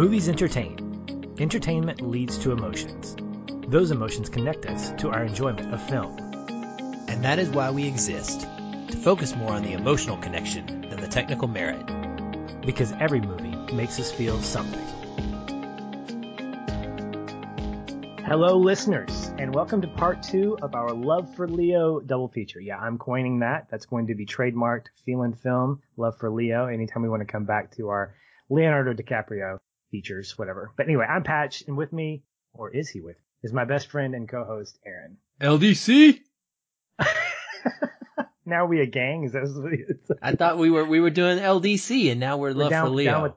Movies entertain. Entertainment leads to emotions. Those emotions connect us to our enjoyment of film. And that is why we exist to focus more on the emotional connection than the technical merit. Because every movie makes us feel something. Hello, listeners, and welcome to part two of our Love for Leo double feature. Yeah, I'm coining that. That's going to be trademarked Feeling Film, Love for Leo, anytime we want to come back to our Leonardo DiCaprio features, whatever. But anyway, I'm Patch, and with me, or is he with, is my best friend and co-host, Aaron. LDC? now we a gang? Is that what it is? I thought we were we were doing LDC, and now we're, We're Love down, for Leo. Down with,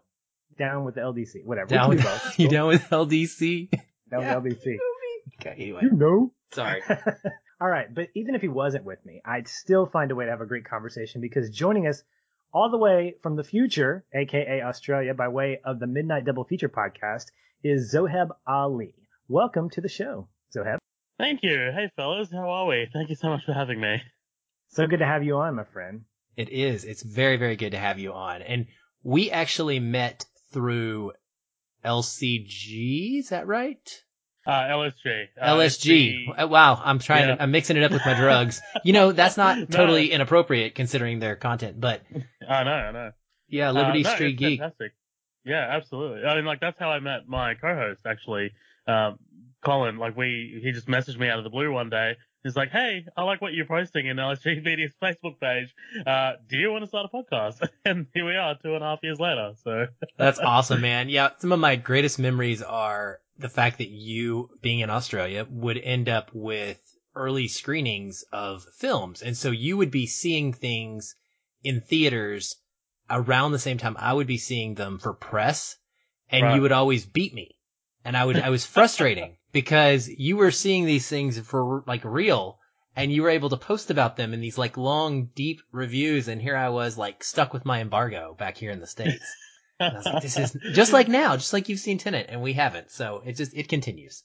down with the LDC, whatever. Down with- can both. you down with LDC? Down Yeah. with LDC. Okay, anyway, You know. sorry. All right, but even if he wasn't with me, I'd still find a way to have a great conversation because joining us all the way from the future, aka Australia, by way of the Midnight Double Feature podcast, is Zoheb Ali. Welcome to the show, Zoheb. Thank you. Hey, fellas. How are we? Thank you so much for having me. So good to have you on, my friend. It is. It's very, very good to have you on. And we actually met through LCG. Is that right? Uh, LSG. Uh, LSG. Uh, Wow. I'm trying Yeah. to, I'm mixing it up with my drugs. You know, that's not No. totally inappropriate considering their content, but I know, I know. yeah, Liberty Uh, no, Street Geek. Fantastic. Yeah, absolutely. I mean, like, that's how I met my co-host, actually. Um, Colin, like, we, he just messaged me out of the blue one day. He's like, hey, I like what you're posting in LSG Media's Facebook page. Uh, do you want to start a podcast? And here we are, two and a half years later. So, That's awesome, man. Yeah, some of my greatest memories are the fact that you, being in Australia, would end up with early screenings of films. And so you would be seeing things in theaters around the same time I would be seeing them for press. And Right. you would always beat me. And I would, I was frustrating because you were seeing these things for like real and you were able to post about them in these like long, deep reviews. And here I was like stuck with my embargo back here in the States. And I was like, this is just like now, just like you've seen Tenet, and we haven't. So it just it continues.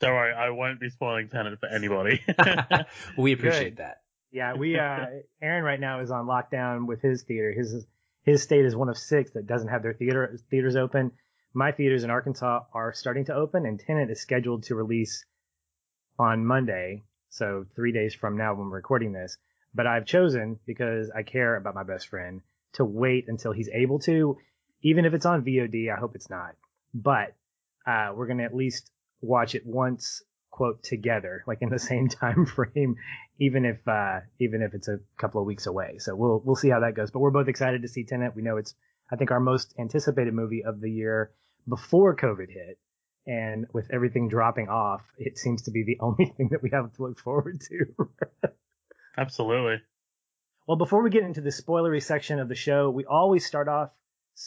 don't worry, I won't be spoiling Tenet for anybody. we appreciate Good. that. Yeah, we uh Aaron right now is on lockdown with his theater. His his state is one of six that doesn't have their theater theaters open. My theaters in Arkansas are starting to open, and Tenet is scheduled to release on Monday, so three days from now when we're recording this. But I've chosen because I care about my best friend to wait until he's able to, even if it's on VOD. I hope it's not, but uh, we're gonna at least watch it once, quote together, like in the same time frame, even if uh, even if it's a couple of weeks away. So we'll we'll see how that goes. But we're both excited to see Tenet. We know it's I think our most anticipated movie of the year before COVID hit. And with everything dropping off, it seems to be the only thing that we have to look forward to. absolutely. Well, before we get into the spoilery section of the show, we always start off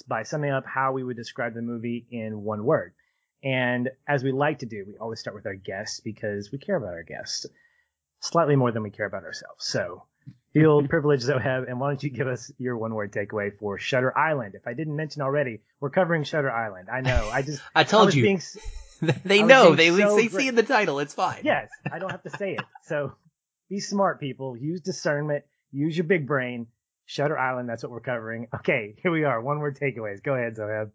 by summing up how we would describe the movie in one word. And as we like to do, we always start with our guests because we care about our guests slightly more than we care about ourselves. So feel privileged, Zoheb, and why don't you give us your one word takeaway for Shutter Island? If I didn't mention already, we're covering Shutter Island. I know. I just I I told was you. being they I know. They so they see in the title. It's fine. yes, I don't have to say it. So be smart, people. Use discernment. Use your big brain. Shutter Island. That's what we're covering. Okay, here we are. One word takeaways. Go ahead, Zoheb.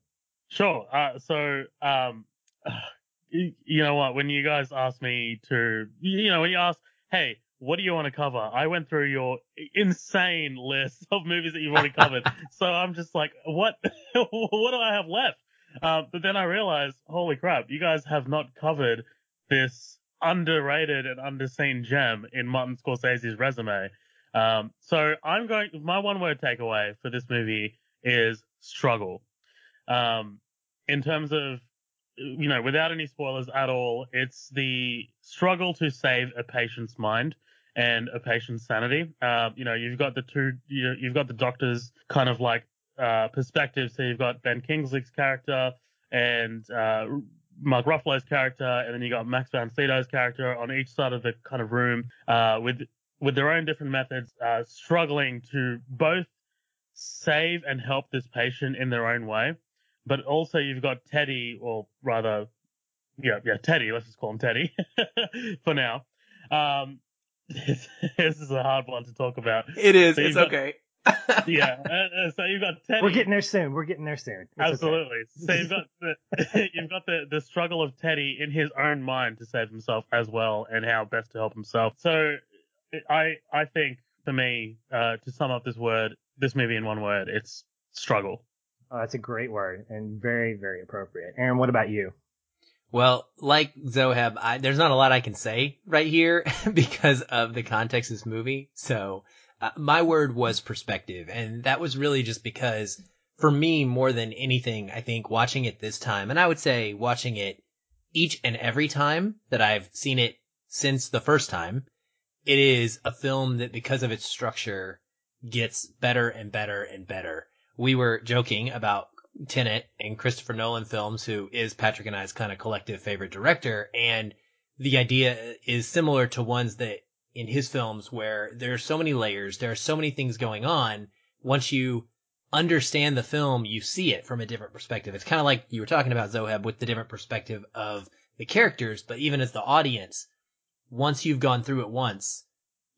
Sure. Uh, so, um, you, know what? When you guys asked me to, you know, when you asked, hey, what do you want to cover? I went through your insane list of movies that you've already covered. so I'm just like, what, what do I have left? Um, but then I realized, holy crap, you guys have not covered this underrated and underseen gem in Martin Scorsese's resume. Um, so I'm going, my one word takeaway for this movie is struggle. Um, in terms of, you know, without any spoilers at all, it's the struggle to save a patient's mind and a patient's sanity. Uh, you know, you've got the two, you, you've got the doctor's kind of like, uh, perspective. So you've got Ben Kingsley's character and, uh, Mark Ruffalo's character, and then you got Max von Sydow's character on each side of the kind of room, uh, with, with their own different methods, uh, struggling to both save and help this patient in their own way. But also you've got Teddy, or rather, yeah, yeah, Teddy, let's just call him Teddy for now. Um, this, this is a hard one to talk about. It is. So It's got- okay. yeah. Uh, uh, so you've got Teddy. We're getting there soon. We're getting there soon. It's okay. Absolutely. So you've got the you've got the the struggle of Teddy in his own mind to save himself as well, and how best to help himself. So I I think for me uh, to sum up this word, this movie in one word, it's struggle. Oh, that's a great word and very very appropriate. Aaron, what about you? Well, like Zohab, I, there's not a lot I can say right here because of the context of this movie. So uh, my word was perspective, and that was really just because for me, more than anything, I think watching it this time, and I would say watching it each and every time that I've seen it since the first time, it is a film that because of its structure gets better and better and better. We were joking about Tenet and Christopher Nolan films, who is Patrick and I's kind of collective favorite director. And the idea is similar to ones that in his films where there are so many layers, there are so many things going on. Once you understand the film, you see it from a different perspective. It's kind of like you were talking about Zoheb with the different perspective of the characters, but even as the audience, once you've gone through it once,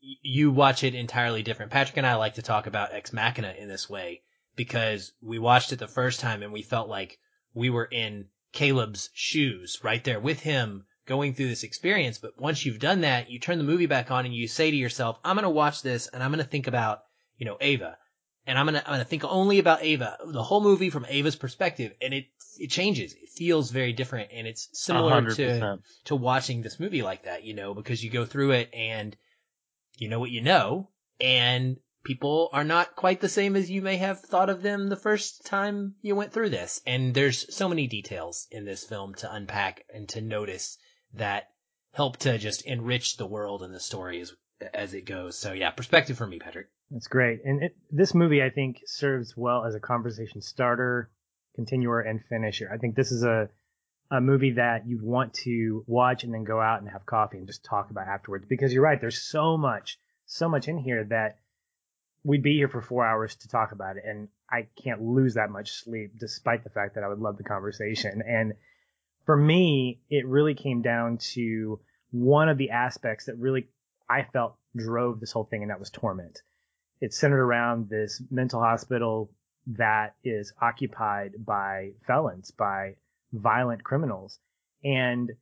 you watch it entirely different. Patrick and I like to talk about Ex Machina in this way because we watched it the first time and we felt like we were in Caleb's shoes right there with him going through this experience. But once you've done that, you turn the movie back on and you say to yourself, I'm going to watch this and I'm going to think about, you know, Ava. And I'm going to, I'm to think only about Ava, the whole movie from Ava's perspective. And it, it changes. It feels very different. And it's similar 100%. to, to watching this movie like that, you know, because you go through it and you know what you know and people are not quite the same as you may have thought of them the first time you went through this. And there's so many details in this film to unpack and to notice that help to just enrich the world and the story as, as it goes. So yeah, perspective for me, Patrick. That's great. And it, this movie, I think, serves well as a conversation starter, continuer, and finisher. I think this is a a movie that you'd want to watch and then go out and have coffee and just talk about afterwards. Because you're right, there's so much, so much in here that we'd be here for four hours to talk about it, and I can't lose that much sleep, despite the fact that I would love the conversation. And for me, it really came down to one of the aspects that really I felt drove this whole thing, and that was torment. It's centered around this mental hospital that is occupied by felons, by violent criminals. And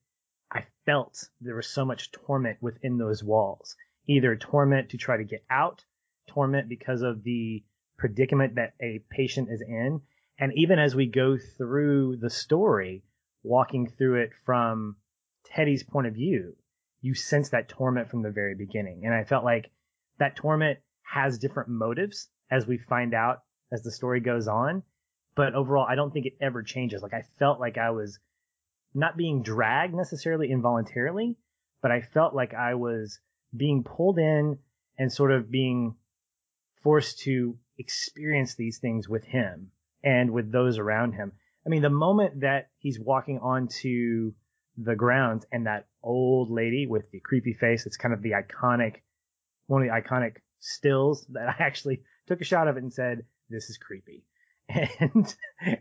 I felt there was so much torment within those walls, either torment to try to get out, torment because of the predicament that a patient is in. And even as we go through the story, walking through it from Teddy's point of view, you sense that torment from the very beginning. And I felt like that torment has different motives as we find out as the story goes on. But overall, I don't think it ever changes. Like I felt like I was not being dragged necessarily involuntarily, but I felt like I was being pulled in and sort of being forced to experience these things with him and with those around him. I mean, the moment that he's walking onto the grounds and that old lady with the creepy face, it's kind of the iconic, one of the iconic stills that I actually took a shot of it and said, this is creepy. And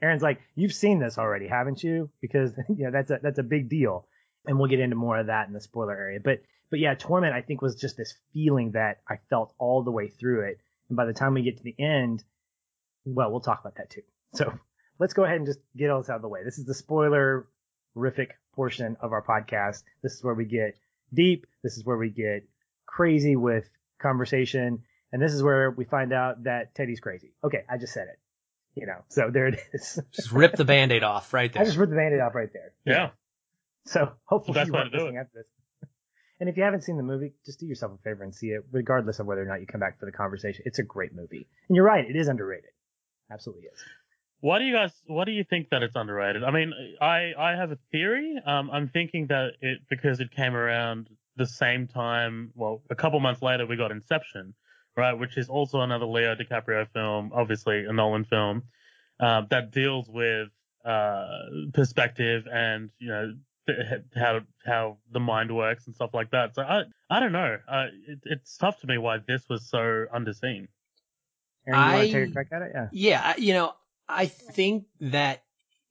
Aaron's like, you've seen this already, haven't you? Because, you know, that's a, that's a big deal. And we'll get into more of that in the spoiler area. But, but yeah, Torment, I think was just this feeling that I felt all the way through it. And by the time we get to the end, well, we'll talk about that too. So let's go ahead and just get all this out of the way. This is the spoiler rific portion of our podcast. This is where we get deep. This is where we get crazy with conversation. And this is where we find out that Teddy's crazy. Okay, I just said it. You know, so there it is. Just rip the band-aid off right there. I just ripped the band-aid off right there. Yeah. So hopefully That's you way weren't to do listening after this. And if you haven't seen the movie, just do yourself a favor and see it, regardless of whether or not you come back for the conversation. It's a great movie. And you're right, it is underrated. Absolutely is. Why do you guys? Why do you think that it's underrated? I mean, I I have a theory. Um, I'm thinking that it because it came around the same time. Well, a couple months later, we got Inception, right, which is also another Leo DiCaprio film, obviously a Nolan film, um, that deals with uh perspective and you know th- how how the mind works and stuff like that. So I I don't know. Uh, it, it's tough to me why this was so underseen. Aaron, you want I- to take a crack at it? Yeah. Yeah, you know, I think that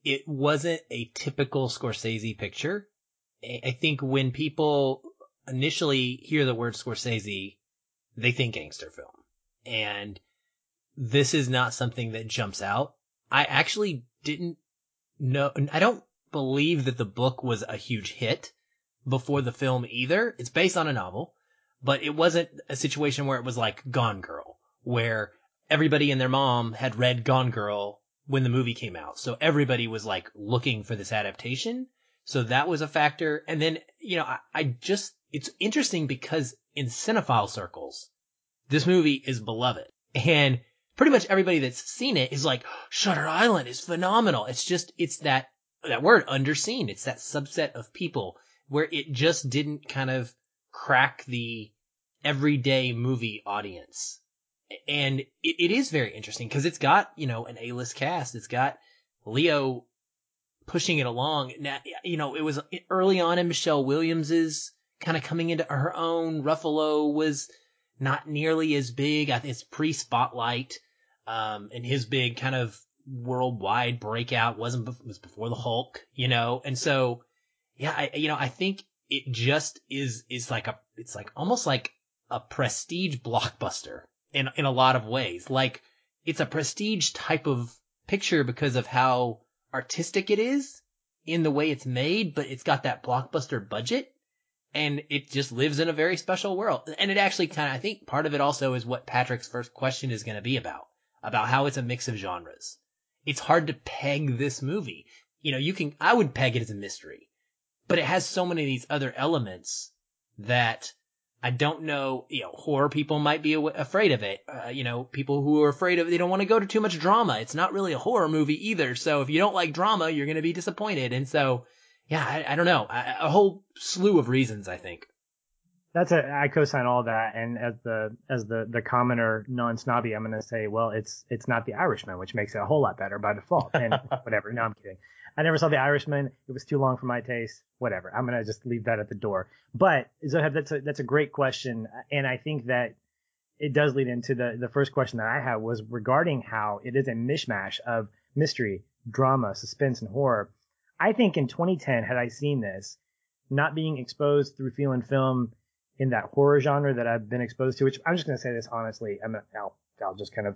it wasn't a typical Scorsese picture. I think when people initially hear the word Scorsese, they think gangster film. And this is not something that jumps out. I actually didn't know, I don't believe that the book was a huge hit before the film either. It's based on a novel, but it wasn't a situation where it was like Gone Girl, where everybody and their mom had read Gone Girl when the movie came out. So everybody was like looking for this adaptation. So that was a factor. And then, you know, I, I just, it's interesting because in cinephile circles, this movie is beloved and pretty much everybody that's seen it is like, Shutter Island is phenomenal. It's just, it's that, that word underseen. It's that subset of people where it just didn't kind of crack the everyday movie audience. And it, it is very interesting because it's got, you know, an A-list cast. It's got Leo pushing it along. Now, you know, it was early on in Michelle Williams's kind of coming into her own. Ruffalo was not nearly as big. It's pre-Spotlight. Um, and his big kind of worldwide breakout wasn't, was before the Hulk, you know? And so, yeah, I, you know, I think it just is, is like a, it's like almost like a prestige blockbuster in, in a lot of ways. Like it's a prestige type of picture because of how artistic it is in the way it's made, but it's got that blockbuster budget and it just lives in a very special world. And it actually kind of, I think part of it also is what Patrick's first question is going to be about, about how it's a mix of genres. It's hard to peg this movie. You know, you can, I would peg it as a mystery, but it has so many of these other elements that I don't know, you know, horror people might be afraid of it. Uh, you know, people who are afraid of they don't want to go to too much drama. It's not really a horror movie either. So if you don't like drama, you're going to be disappointed. And so, yeah, I, I don't know. I, a whole slew of reasons, I think. That's a, I co-sign all that. And as the, as the, the commoner non-snobby, I'm going to say, well, it's, it's not the Irishman, which makes it a whole lot better by default. And whatever. No, I'm kidding. I never saw The Irishman. It was too long for my taste. Whatever. I'm gonna just leave that at the door. But Zohab, that's a that's a great question, and I think that it does lead into the the first question that I had was regarding how it is a mishmash of mystery, drama, suspense, and horror. I think in 2010, had I seen this, not being exposed through Feeling Film in that horror genre that I've been exposed to, which I'm just gonna say this honestly, I'm gonna, I'll I'll just kind of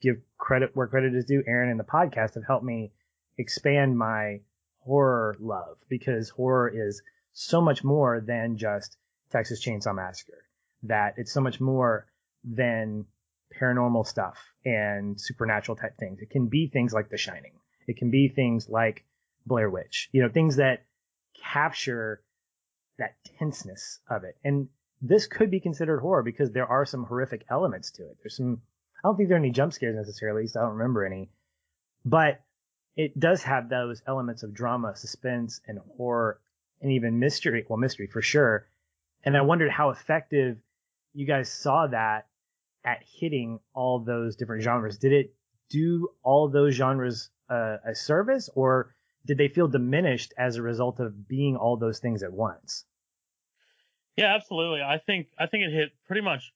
give credit where credit is due. Aaron and the podcast have helped me expand my horror love because horror is so much more than just Texas Chainsaw Massacre. That it's so much more than paranormal stuff and supernatural type things. It can be things like The Shining. It can be things like Blair Witch. You know, things that capture that tenseness of it. And this could be considered horror because there are some horrific elements to it. There's some, I don't think there are any jump scares necessarily, so I don't remember any. But it does have those elements of drama, suspense, and horror, and even mystery. Well, mystery for sure. And I wondered how effective you guys saw that at hitting all those different genres. Did it do all those genres uh, a service, or did they feel diminished as a result of being all those things at once? Yeah, absolutely. I think I think it hit pretty much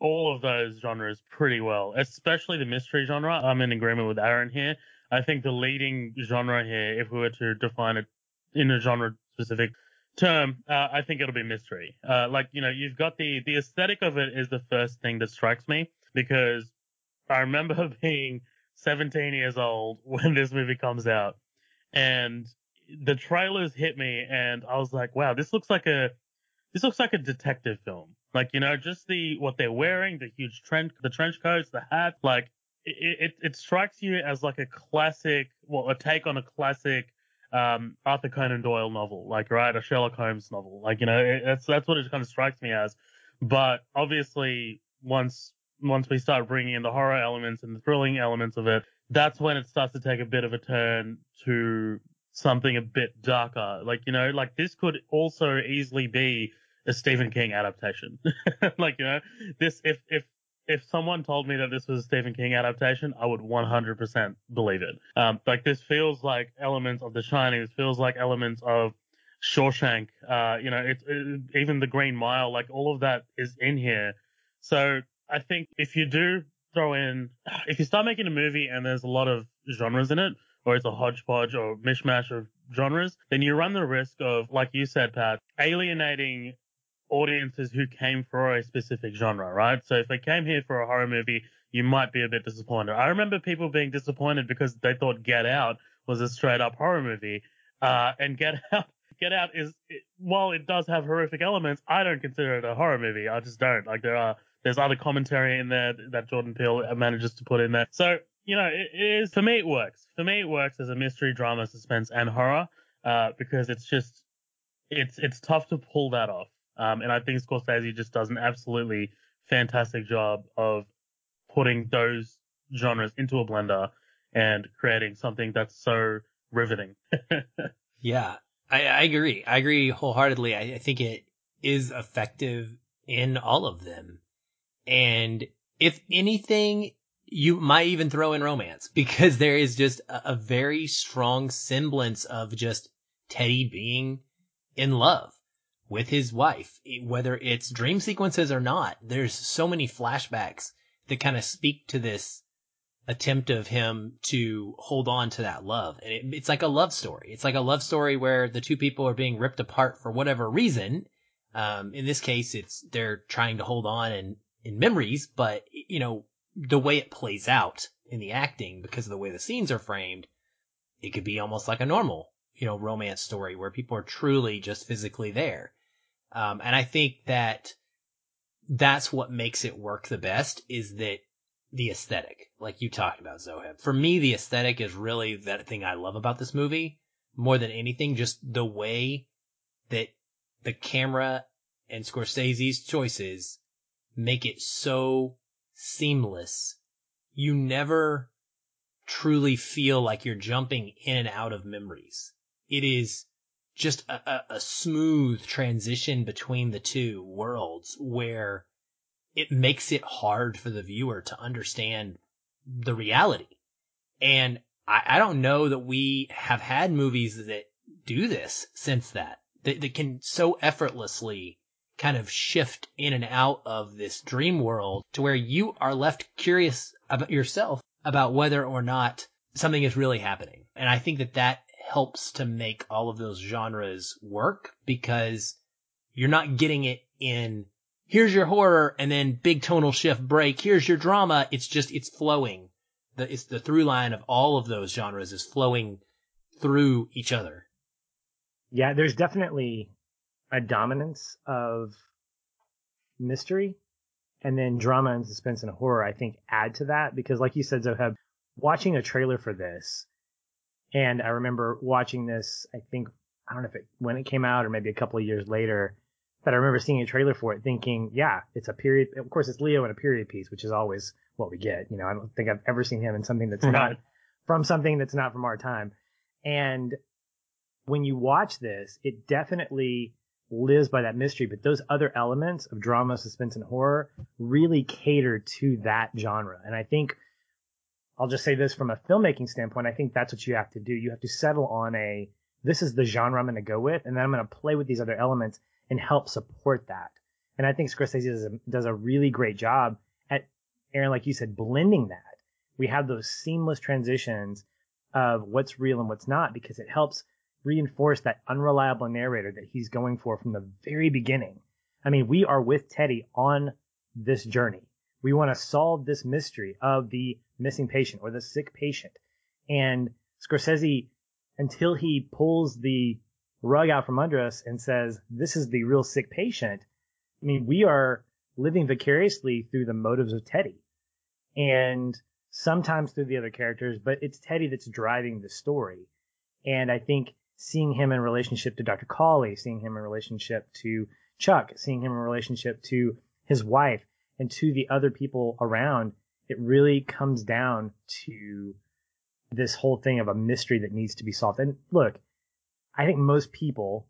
all of those genres pretty well, especially the mystery genre. I'm in agreement with Aaron here. I think the leading genre here, if we were to define it in a genre specific term, uh, I think it'll be mystery. Uh, like, you know, you've got the, the aesthetic of it is the first thing that strikes me because I remember being 17 years old when this movie comes out and the trailers hit me and I was like, wow, this looks like a, this looks like a detective film. Like, you know, just the, what they're wearing, the huge trench, the trench coats, the hat, like, it, it, it strikes you as like a classic, well, a take on a classic um, Arthur Conan Doyle novel, like right, a Sherlock Holmes novel, like you know, it, that's that's what it kind of strikes me as. But obviously, once once we start bringing in the horror elements and the thrilling elements of it, that's when it starts to take a bit of a turn to something a bit darker. Like you know, like this could also easily be a Stephen King adaptation. like you know, this if if if someone told me that this was a Stephen King adaptation, I would 100% believe it. Um, like this feels like elements of The Shining. This feels like elements of Shawshank. Uh, you know, it's it, even The Green Mile. Like all of that is in here. So I think if you do throw in, if you start making a movie and there's a lot of genres in it, or it's a hodgepodge or mishmash of genres, then you run the risk of, like you said, Pat, alienating audiences who came for a specific genre, right? So if they came here for a horror movie, you might be a bit disappointed. I remember people being disappointed because they thought Get Out was a straight up horror movie. Uh, and Get Out, Get Out is, it, while it does have horrific elements, I don't consider it a horror movie. I just don't. Like there are, there's other commentary in there that Jordan Peele manages to put in there. So, you know, it, it is, for me, it works. For me, it works as a mystery, drama, suspense, and horror, uh, because it's just, it's, it's tough to pull that off. Um, and I think Scorsese just does an absolutely fantastic job of putting those genres into a blender and creating something that's so riveting. yeah, I, I, agree. I agree wholeheartedly. I, I, think it is effective in all of them. And if anything, you might even throw in romance because there is just a, a very strong semblance of just Teddy being in love with his wife, whether it's dream sequences or not. There's so many flashbacks that kind of speak to this attempt of him to hold on to that love. And it, it's like a love story. It's like a love story where the two people are being ripped apart for whatever reason. Um, in this case, it's they're trying to hold on in, in memories, but you know, the way it plays out in the acting because of the way the scenes are framed, it could be almost like a normal, you know, romance story where people are truly just physically there. Um, and I think that that's what makes it work the best is that the aesthetic, like you talked about, Zoheb. For me, the aesthetic is really that thing I love about this movie more than anything. Just the way that the camera and Scorsese's choices make it so seamless. You never truly feel like you're jumping in and out of memories. It is just a, a, a smooth transition between the two worlds where it makes it hard for the viewer to understand the reality. And I, I don't know that we have had movies that do this since that, that, that can so effortlessly kind of shift in and out of this dream world to where you are left curious about yourself about whether or not something is really happening. And I think that that helps to make all of those genres work because you're not getting it in here's your horror and then big tonal shift break. Here's your drama. It's just, it's flowing. The, it's the through line of all of those genres is flowing through each other. Yeah, there's definitely a dominance of mystery and then drama and suspense and horror, I think add to that because like you said, Zoheb, watching a trailer for this and I remember watching this, I think, I don't know if it, when it came out or maybe a couple of years later, but I remember seeing a trailer for it thinking, yeah, it's a period. Of course, it's Leo in a period piece, which is always what we get. You know, I don't think I've ever seen him in something that's not from something that's not from our time. And when you watch this, it definitely lives by that mystery, but those other elements of drama, suspense, and horror really cater to that genre. And I think I'll just say this from a filmmaking standpoint. I think that's what you have to do. You have to settle on a, this is the genre I'm going to go with, and then I'm going to play with these other elements and help support that. And I think Scorsese does a, does a really great job at, Aaron, like you said, blending that. We have those seamless transitions of what's real and what's not because it helps reinforce that unreliable narrator that he's going for from the very beginning. I mean, we are with Teddy on this journey. We want to solve this mystery of the missing patient or the sick patient. And Scorsese, until he pulls the rug out from under us and says, this is the real sick patient. I mean, we are living vicariously through the motives of Teddy and sometimes through the other characters, but it's Teddy that's driving the story. And I think seeing him in relationship to Dr. Cawley, seeing him in relationship to Chuck, seeing him in relationship to his wife and to the other people around it really comes down to this whole thing of a mystery that needs to be solved. And look, I think most people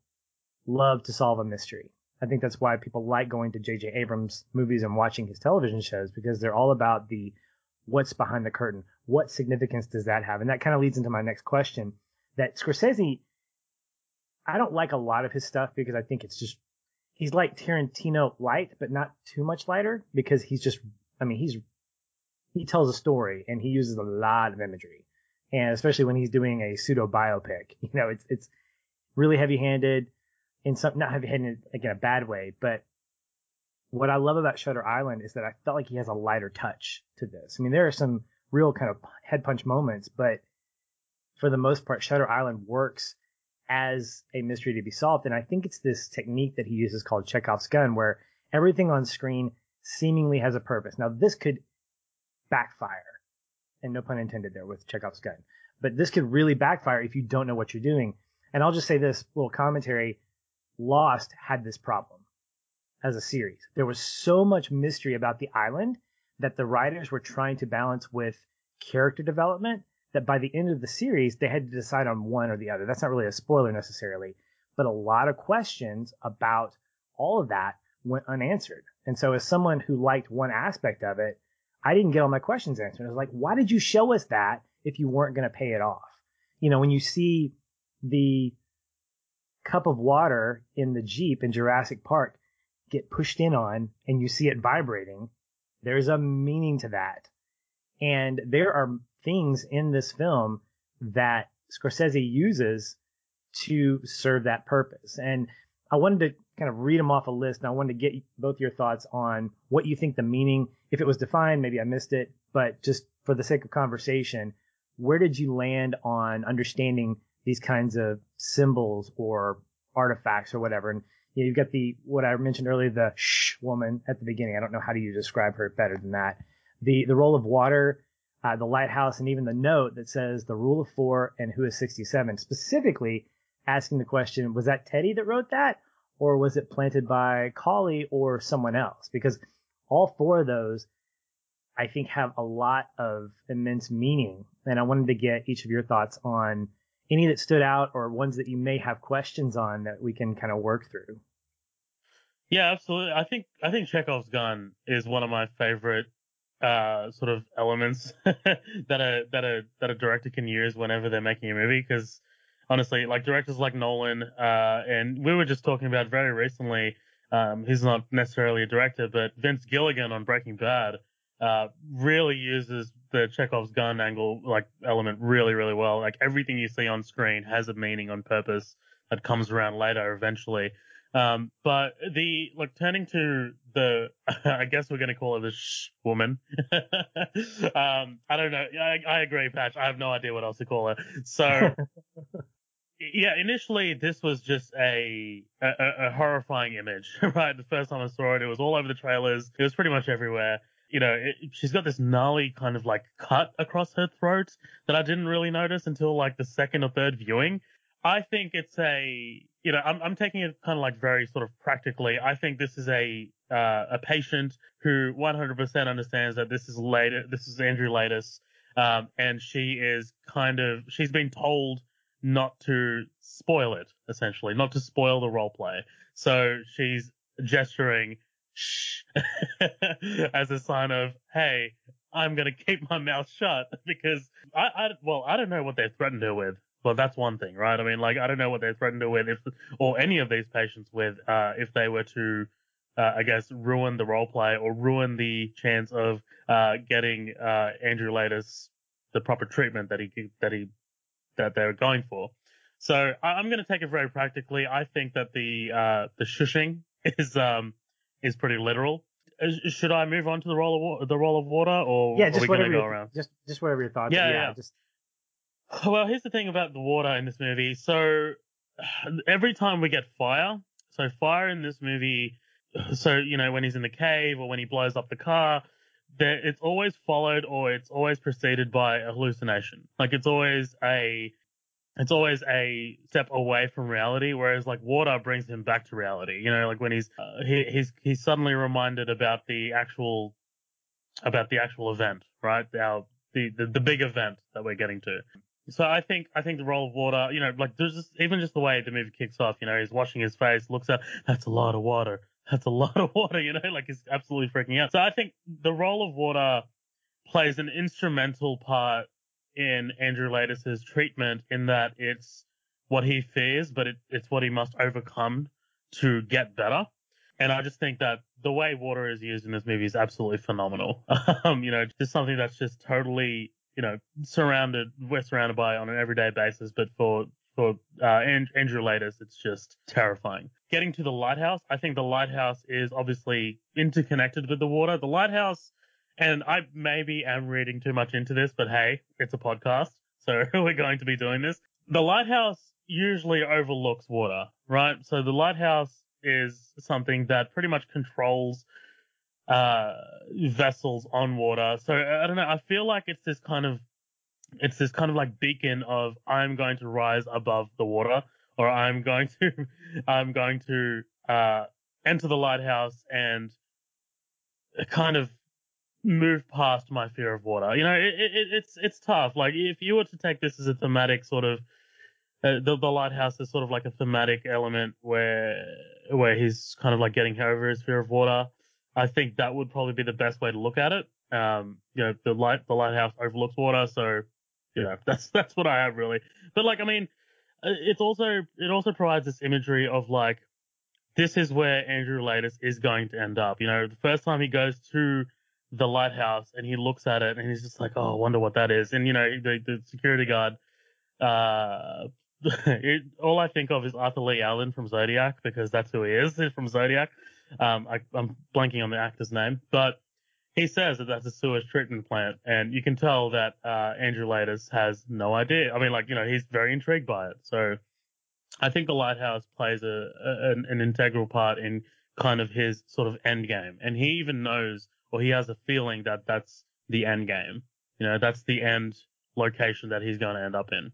love to solve a mystery. I think that's why people like going to J.J. Abrams movies and watching his television shows because they're all about the what's behind the curtain. What significance does that have? And that kind of leads into my next question that Scorsese, I don't like a lot of his stuff because I think it's just, he's like Tarantino light, but not too much lighter because he's just, I mean, he's he tells a story and he uses a lot of imagery. And especially when he's doing a pseudo biopic, you know, it's, it's really heavy handed in some, not heavy handed, again, a bad way, but what I love about Shutter Island is that I felt like he has a lighter touch to this. I mean, there are some real kind of head punch moments, but for the most part, Shutter Island works as a mystery to be solved. And I think it's this technique that he uses called Chekhov's gun, where everything on screen seemingly has a purpose. Now, this could backfire, and no pun intended there with Chekhov's gun, but this could really backfire if you don't know what you're doing. And I'll just say this little commentary Lost had this problem as a series. There was so much mystery about the island that the writers were trying to balance with character development that by the end of the series, they had to decide on one or the other. That's not really a spoiler necessarily, but a lot of questions about all of that went unanswered. And so as someone who liked one aspect of it, I didn't get all my questions answered. I was like, why did you show us that if you weren't going to pay it off? You know, when you see the cup of water in the Jeep in Jurassic Park get pushed in on and you see it vibrating, there's a meaning to that. And there are things in this film that Scorsese uses to serve that purpose. And I wanted to kind of read them off a list and I wanted to get both your thoughts on what you think the meaning, if it was defined, maybe I missed it, but just for the sake of conversation, where did you land on understanding these kinds of symbols or artifacts or whatever? And you know, you've got the, what I mentioned earlier, the shh woman at the beginning. I don't know how do you describe her better than that. The, the role of water uh, the lighthouse, and even the note that says the rule of four and who is 67, specifically asking the question, was that Teddy that wrote that? Or was it planted by Cawley or someone else? Because all four of those, I think, have a lot of immense meaning. And I wanted to get each of your thoughts on any that stood out or ones that you may have questions on that we can kind of work through. Yeah, absolutely. I think I think Chekhov's gun is one of my favorite uh, sort of elements that a that a that a director can use whenever they're making a movie. Because honestly, like directors like Nolan, uh, and we were just talking about very recently. Um, he's not necessarily a director, but Vince Gilligan on Breaking Bad uh, really uses the Chekhov's gun angle like element really really well. Like everything you see on screen has a meaning on purpose that comes around later eventually. Um, but the like turning to the, I guess we're going to call her the shh woman. um, I don't know. I, I agree, Patch. I have no idea what else to call her. So, yeah, initially this was just a, a, a horrifying image, right? The first time I saw it, it was all over the trailers. It was pretty much everywhere. You know, it, she's got this gnarly kind of like cut across her throat that I didn't really notice until like the second or third viewing. I think it's a, you know, I'm, I'm taking it kind of like very sort of practically. I think this is a, uh, a patient who 100% understands that this is later, this is Andrew Laeddis, um, and she is kind of, she's been told not to spoil it, essentially, not to spoil the role play. So she's gesturing shh as a sign of, hey, I'm going to keep my mouth shut because I, I, well, I don't know what they threatened her with. Well, that's one thing, right? I mean, like, I don't know what they're threatened to with if, or any of these patients with, uh, if they were to, uh, I guess, ruin the role play or ruin the chance of, uh, getting, uh, Andrew Laeddis the proper treatment that he, that he, that they're going for. So I'm going to take it very practically. I think that the, uh, the shushing is, um, is pretty literal. Should I move on to the role of the role of water, or yeah, just are we whatever going to go your, around? Just just whatever your thoughts. Yeah, are. yeah. Just Well, here's the thing about the water in this movie. So every time we get fire, so fire in this movie, so you know when he's in the cave or when he blows up the car, there it's always followed or it's always preceded by a hallucination. Like it's always a it's always a step away from reality, whereas like water brings him back to reality. You know, like when he's uh, he, he's he's suddenly reminded about the actual about the actual event, right? Our the, the the big event that we're getting to. So I think I think the role of water, you know, like there's just even just the way the movie kicks off, you know, he's washing his face, looks at that's a lot of water, that's a lot of water, you know, like he's absolutely freaking out. So I think the role of water plays an instrumental part in Andrew Laeddis's treatment in that it's what he fears, but it, it's what he must overcome to get better. And I just think that the way water is used in this movie is absolutely phenomenal. um, you know, just something that's just totally you know, surrounded, we're surrounded by on an everyday basis, but for, for, uh, Andrew Laeddis, it's just terrifying. getting to the lighthouse, I think the lighthouse is obviously interconnected with the water. The lighthouse, and I maybe am reading too much into this, but hey, it's a podcast, so we're going to be doing this. The lighthouse usually overlooks water, right? So the lighthouse is something that pretty much controls uh, vessels on water. So I don't know. I feel like it's this kind of it's this kind of like beacon of I'm going to rise above the water, or I'm going to I'm going to uh, enter the lighthouse and kind of move past my fear of water. You know, it, it, it's it's tough. Like if you were to take this as a thematic sort of uh, the, the lighthouse is sort of like a thematic element where where he's kind of like getting over his fear of water. I think that would probably be the best way to look at it. Um, you know, the light the lighthouse overlooks water, so you know that's that's what I have really. But like, I mean, uh, it's also it also provides this imagery of like this is where Andrew Laeddis is going to end up. You know, the first time he goes to the lighthouse and he looks at it and he's just like, oh, I wonder what that is. And you know, the, the security guard uh, it, all I think of is Arthur Lee Allen from Zodiac because that's who he is from Zodiac. Um, I, am blanking on the actor's name, but he says that that's a sewage treatment plant, and you can tell that uh, Andrew Laeddis has no idea. I mean, like you know, he's very intrigued by it. So I think the lighthouse plays a, a an, an integral part in kind of his sort of end game, and he even knows, or he has a feeling that that's the end game. You know, that's the end location that he's going to end up in.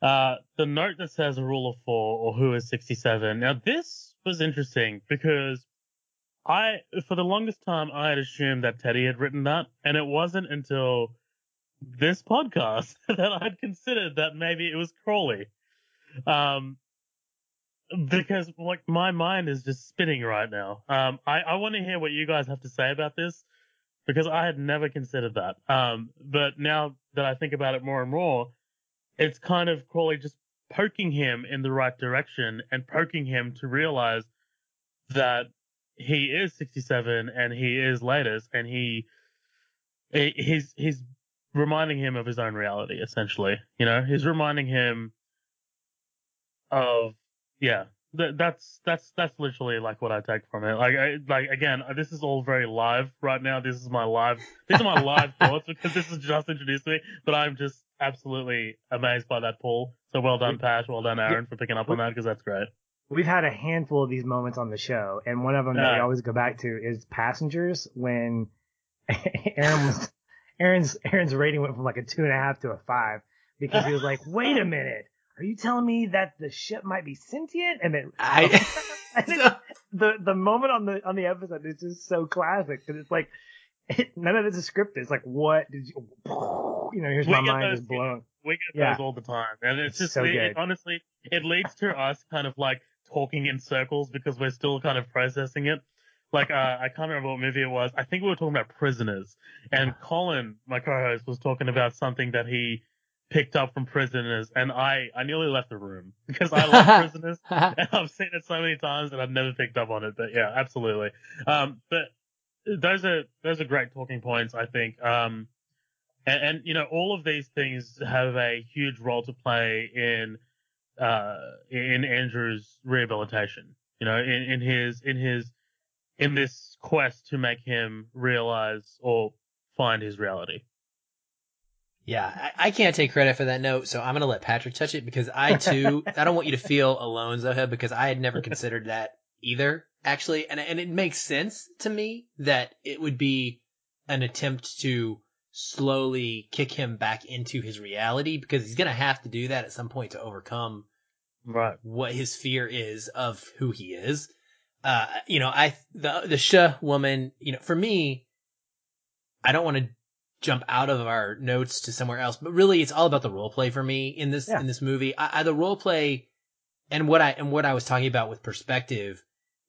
Uh, the note that says rule of four or who is 67. Now this was interesting because I, for the longest time, I had assumed that Teddy had written that, and it wasn't until this podcast that I'd considered that maybe it was Cawley. Um, because like my mind is just spinning right now. Um, I, I want to hear what you guys have to say about this because I had never considered that. Um, but now that I think about it more and more, it's kind of Cawley just poking him in the right direction and poking him to realize that he is 67 and he is Laeddis and he he's he's reminding him of his own reality essentially you know? He's reminding him of yeah th- that's that's that's literally like what I take from it. Like I, like again this is all very live right now. This is my live these are my live thoughts because this is just introduced to me but I'm just absolutely amazed by that pull. So well done, Patch. Well done, Aaron, for picking up on that because that's great. We've had a handful of these moments on the show, and one of them that we always go back to is passengers when Aaron was Aaron's Aaron's rating went from like a two and a half to a five because he was like, "Wait a minute, are you telling me that the ship might be sentient?" And then I, the the moment on the on the episode is just so classic because it's like it, none of this is scripted. It's like, what did you? You know, here's we my mind those, is blown. We get yeah. those all the time, and it's, it's just so it, it, honestly, it leads to us kind of like talking in circles because we're still kind of processing it. Like, uh, I can't remember what movie it was. I think we were talking about prisoners, and Colin, my co-host, was talking about something that he picked up from prisoners, and I, I nearly left the room because I love prisoners, and I've seen it so many times, and I've never picked up on it. But yeah, absolutely. Um, but those are those are great talking points, I think. Um, and, and, you know, all of these things have a huge role to play in uh, in Andrew's rehabilitation. You know, in, in his in his in this quest to make him realize or find his reality. Yeah, I, I, can't take credit for that note, so I'm gonna let Patrick touch it because I too I don't want you to feel alone, Zoha, because I had never considered that either actually, and and it makes sense to me that it would be an attempt to slowly kick him back into his reality because he's gonna have to do that at some point to overcome right what his fear is of who he is. Uh, you know, I the the Sh woman, you know, for me, I don't want to jump out of our notes to somewhere else, but really, it's all about the role play for me in this yeah. in this movie. I, I the role play and what I and what I was talking about with perspective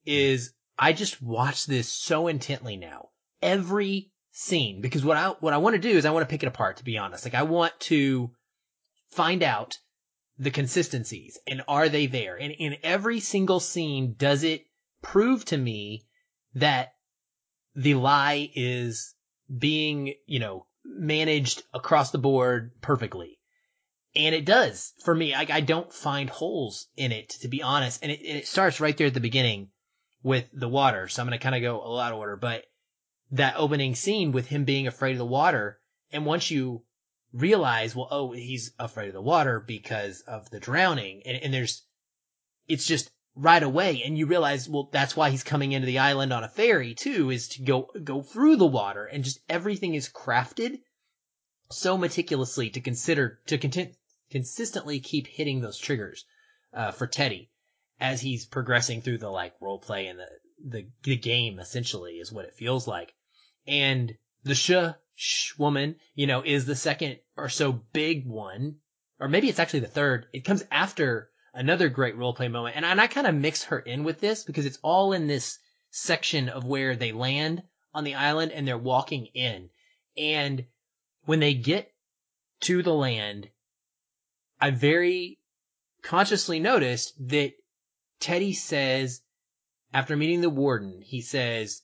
is I just watch this so intently now. Every scene because what I what I want to do is I want to pick it apart to be honest. Like I want to find out the consistencies and are they there? And in every single scene does it prove to me that the lie is being, you know, managed across the board perfectly. And it does for me. I, I don't find holes in it, to be honest. And it, it starts right there at the beginning with the water. So I'm going to kind of go a lot of order, but that opening scene with him being afraid of the water. And once you realize, well, oh, he's afraid of the water because of the drowning. And, and there's, it's just right away. And you realize, well, that's why he's coming into the island on a ferry too, is to go, go through the water and just everything is crafted so meticulously to consider, to content, consistently keep hitting those triggers, uh, for Teddy as he's progressing through the like role play and the, the, the game essentially is what it feels like. And the sh, sh woman, you know, is the second or so big one, or maybe it's actually the third. It comes after another great role play moment. And, and I kind of mix her in with this because it's all in this section of where they land on the island and they're walking in. And when they get to the land, I very consciously noticed that Teddy says, after meeting the warden, he says,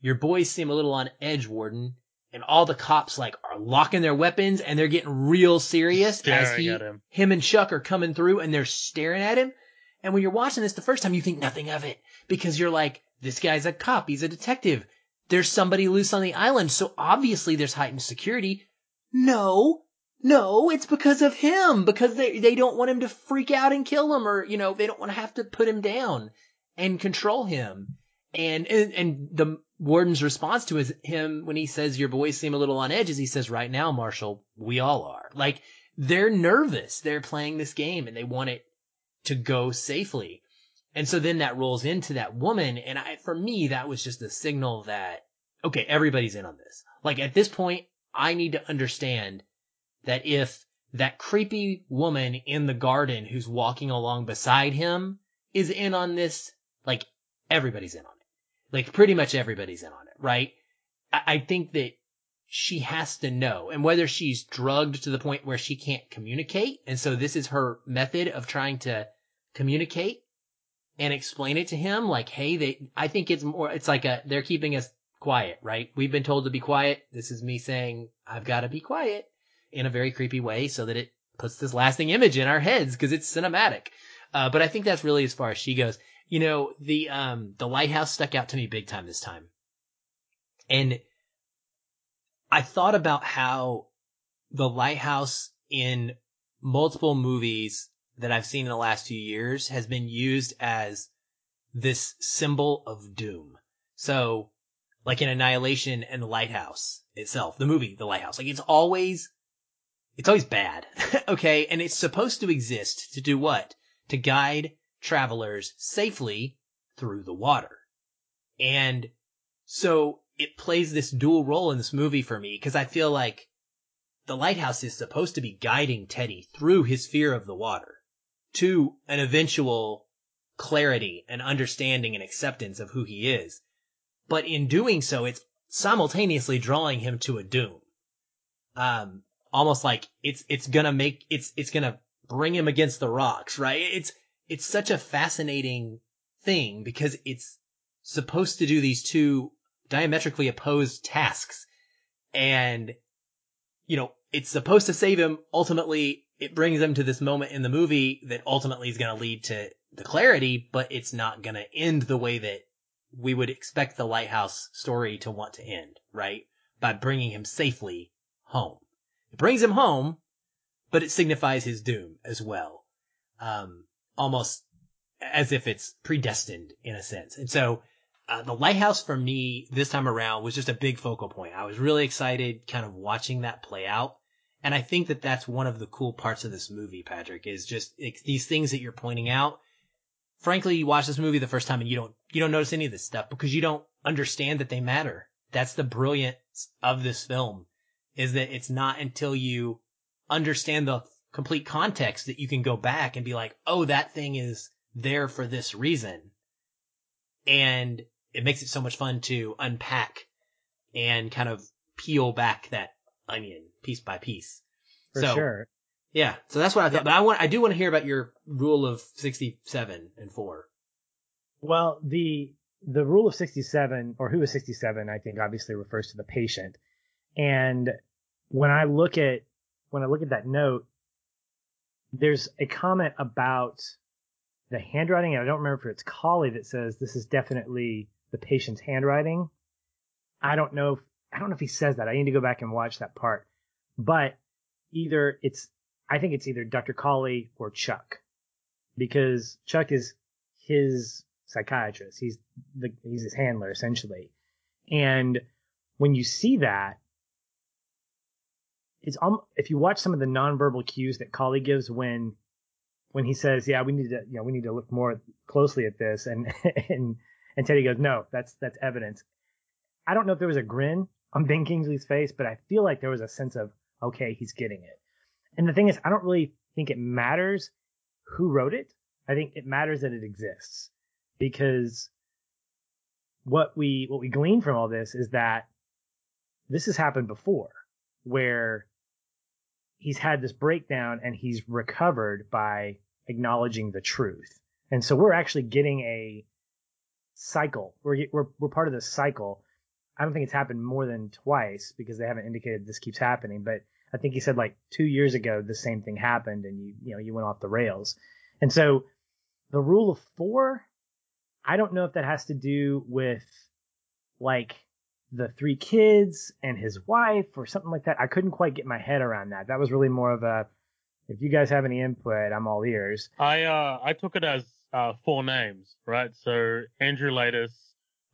your boys seem a little on edge, warden. And all the cops like are locking their weapons and they're getting real serious Staring as he, at him. him and Chuck are coming through and they're staring at him. And when you're watching this the first time, you think nothing of it because you're like, this guy's a cop. He's a detective. There's somebody loose on the island. So obviously there's heightened security. No, no, it's because of him, because they, they don't want him to freak out and kill him or, you know, they don't want to have to put him down and control him. And, and, and the warden's response to his, him when he says your boys seem a little on edge is he says, right now, Marshall, we all are. Like, they're nervous. They're playing this game and they want it to go safely. And so then that rolls into that woman. And I, for me, that was just a signal that, okay, everybody's in on this. Like at this point, I need to understand that if that creepy woman in the garden who's walking along beside him is in on this, like everybody's in on it. Like pretty much everybody's in on it, right? I, I think that she has to know and whether she's drugged to the point where she can't communicate. And so this is her method of trying to communicate and explain it to him. Like, Hey, they, I think it's more, it's like a, they're keeping us quiet, right? We've been told to be quiet. This is me saying, I've got to be quiet in a very creepy way so that it puts this lasting image in our heads because it's cinematic. Uh, but I think that's really as far as she goes. You know, the, um, the lighthouse stuck out to me big time this time. And I thought about how the lighthouse in multiple movies that I've seen in the last few years has been used as this symbol of doom. So, like in Annihilation and the Lighthouse itself, the movie, The Lighthouse, like it's always, it's always bad. okay. And it's supposed to exist to do what? To guide travelers safely through the water. And so it plays this dual role in this movie for me because I feel like the lighthouse is supposed to be guiding Teddy through his fear of the water to an eventual clarity and understanding and acceptance of who he is. But in doing so, it's simultaneously drawing him to a doom. Um, almost like it's, it's gonna make, it's, it's gonna bring him against the rocks, right? It's, it's such a fascinating thing because it's supposed to do these two diametrically opposed tasks. And, you know, it's supposed to save him. Ultimately, it brings him to this moment in the movie that ultimately is going to lead to the clarity, but it's not going to end the way that we would expect the lighthouse story to want to end, right? By bringing him safely home. It brings him home, but it signifies his doom as well. Um, almost as if it's predestined in a sense. And so, uh, the lighthouse for me this time around was just a big focal point. I was really excited kind of watching that play out. And I think that that's one of the cool parts of this movie, Patrick, is just these things that you're pointing out. Frankly, you watch this movie the first time and you don't, you don't notice any of this stuff because you don't understand that they matter. That's the brilliance of this film is that it's not until you understand the complete context that you can go back and be like, oh, that thing is there for this reason. And it makes it so much fun to unpack and kind of peel back that onion piece by piece. For so, sure. Yeah. So that's what I thought. Yeah. But I want, I do want to hear about your rule of 67 and 4. Well, the the rule of 67 or who is 67, I think obviously refers to the patient. And when I look at when I look at that note, there's a comment about the handwriting, and I don't remember if it's Cawley that says this is definitely the patient's handwriting. I don't know if I don't know if he says that. I need to go back and watch that part. But either it's I think it's either Dr. Cawley or Chuck. Because Chuck is his psychiatrist. He's the he's his handler essentially. And when you see that, um, if you watch some of the nonverbal cues that Cawley gives when when he says, "Yeah, we need to, you know, we need to look more closely at this," and and and Teddy goes, "No, that's that's evidence." I don't know if there was a grin on Ben Kingsley's face, but I feel like there was a sense of, "Okay, he's getting it." And the thing is, I don't really think it matters who wrote it. I think it matters that it exists because what we what we glean from all this is that this has happened before, where he's had this breakdown and he's recovered by acknowledging the truth. And so we're actually getting a cycle. We're we're we're part of this cycle. I don't think it's happened more than twice because they haven't indicated this keeps happening. But I think he said like two years ago the same thing happened and you you know you went off the rails. And so the rule of four, I don't know if that has to do with like the three kids and his wife or something like that. I couldn't quite get my head around that. That was really more of a if you guys have any input, I'm all ears. I uh I took it as uh four names, right? So Andrew Laeddis,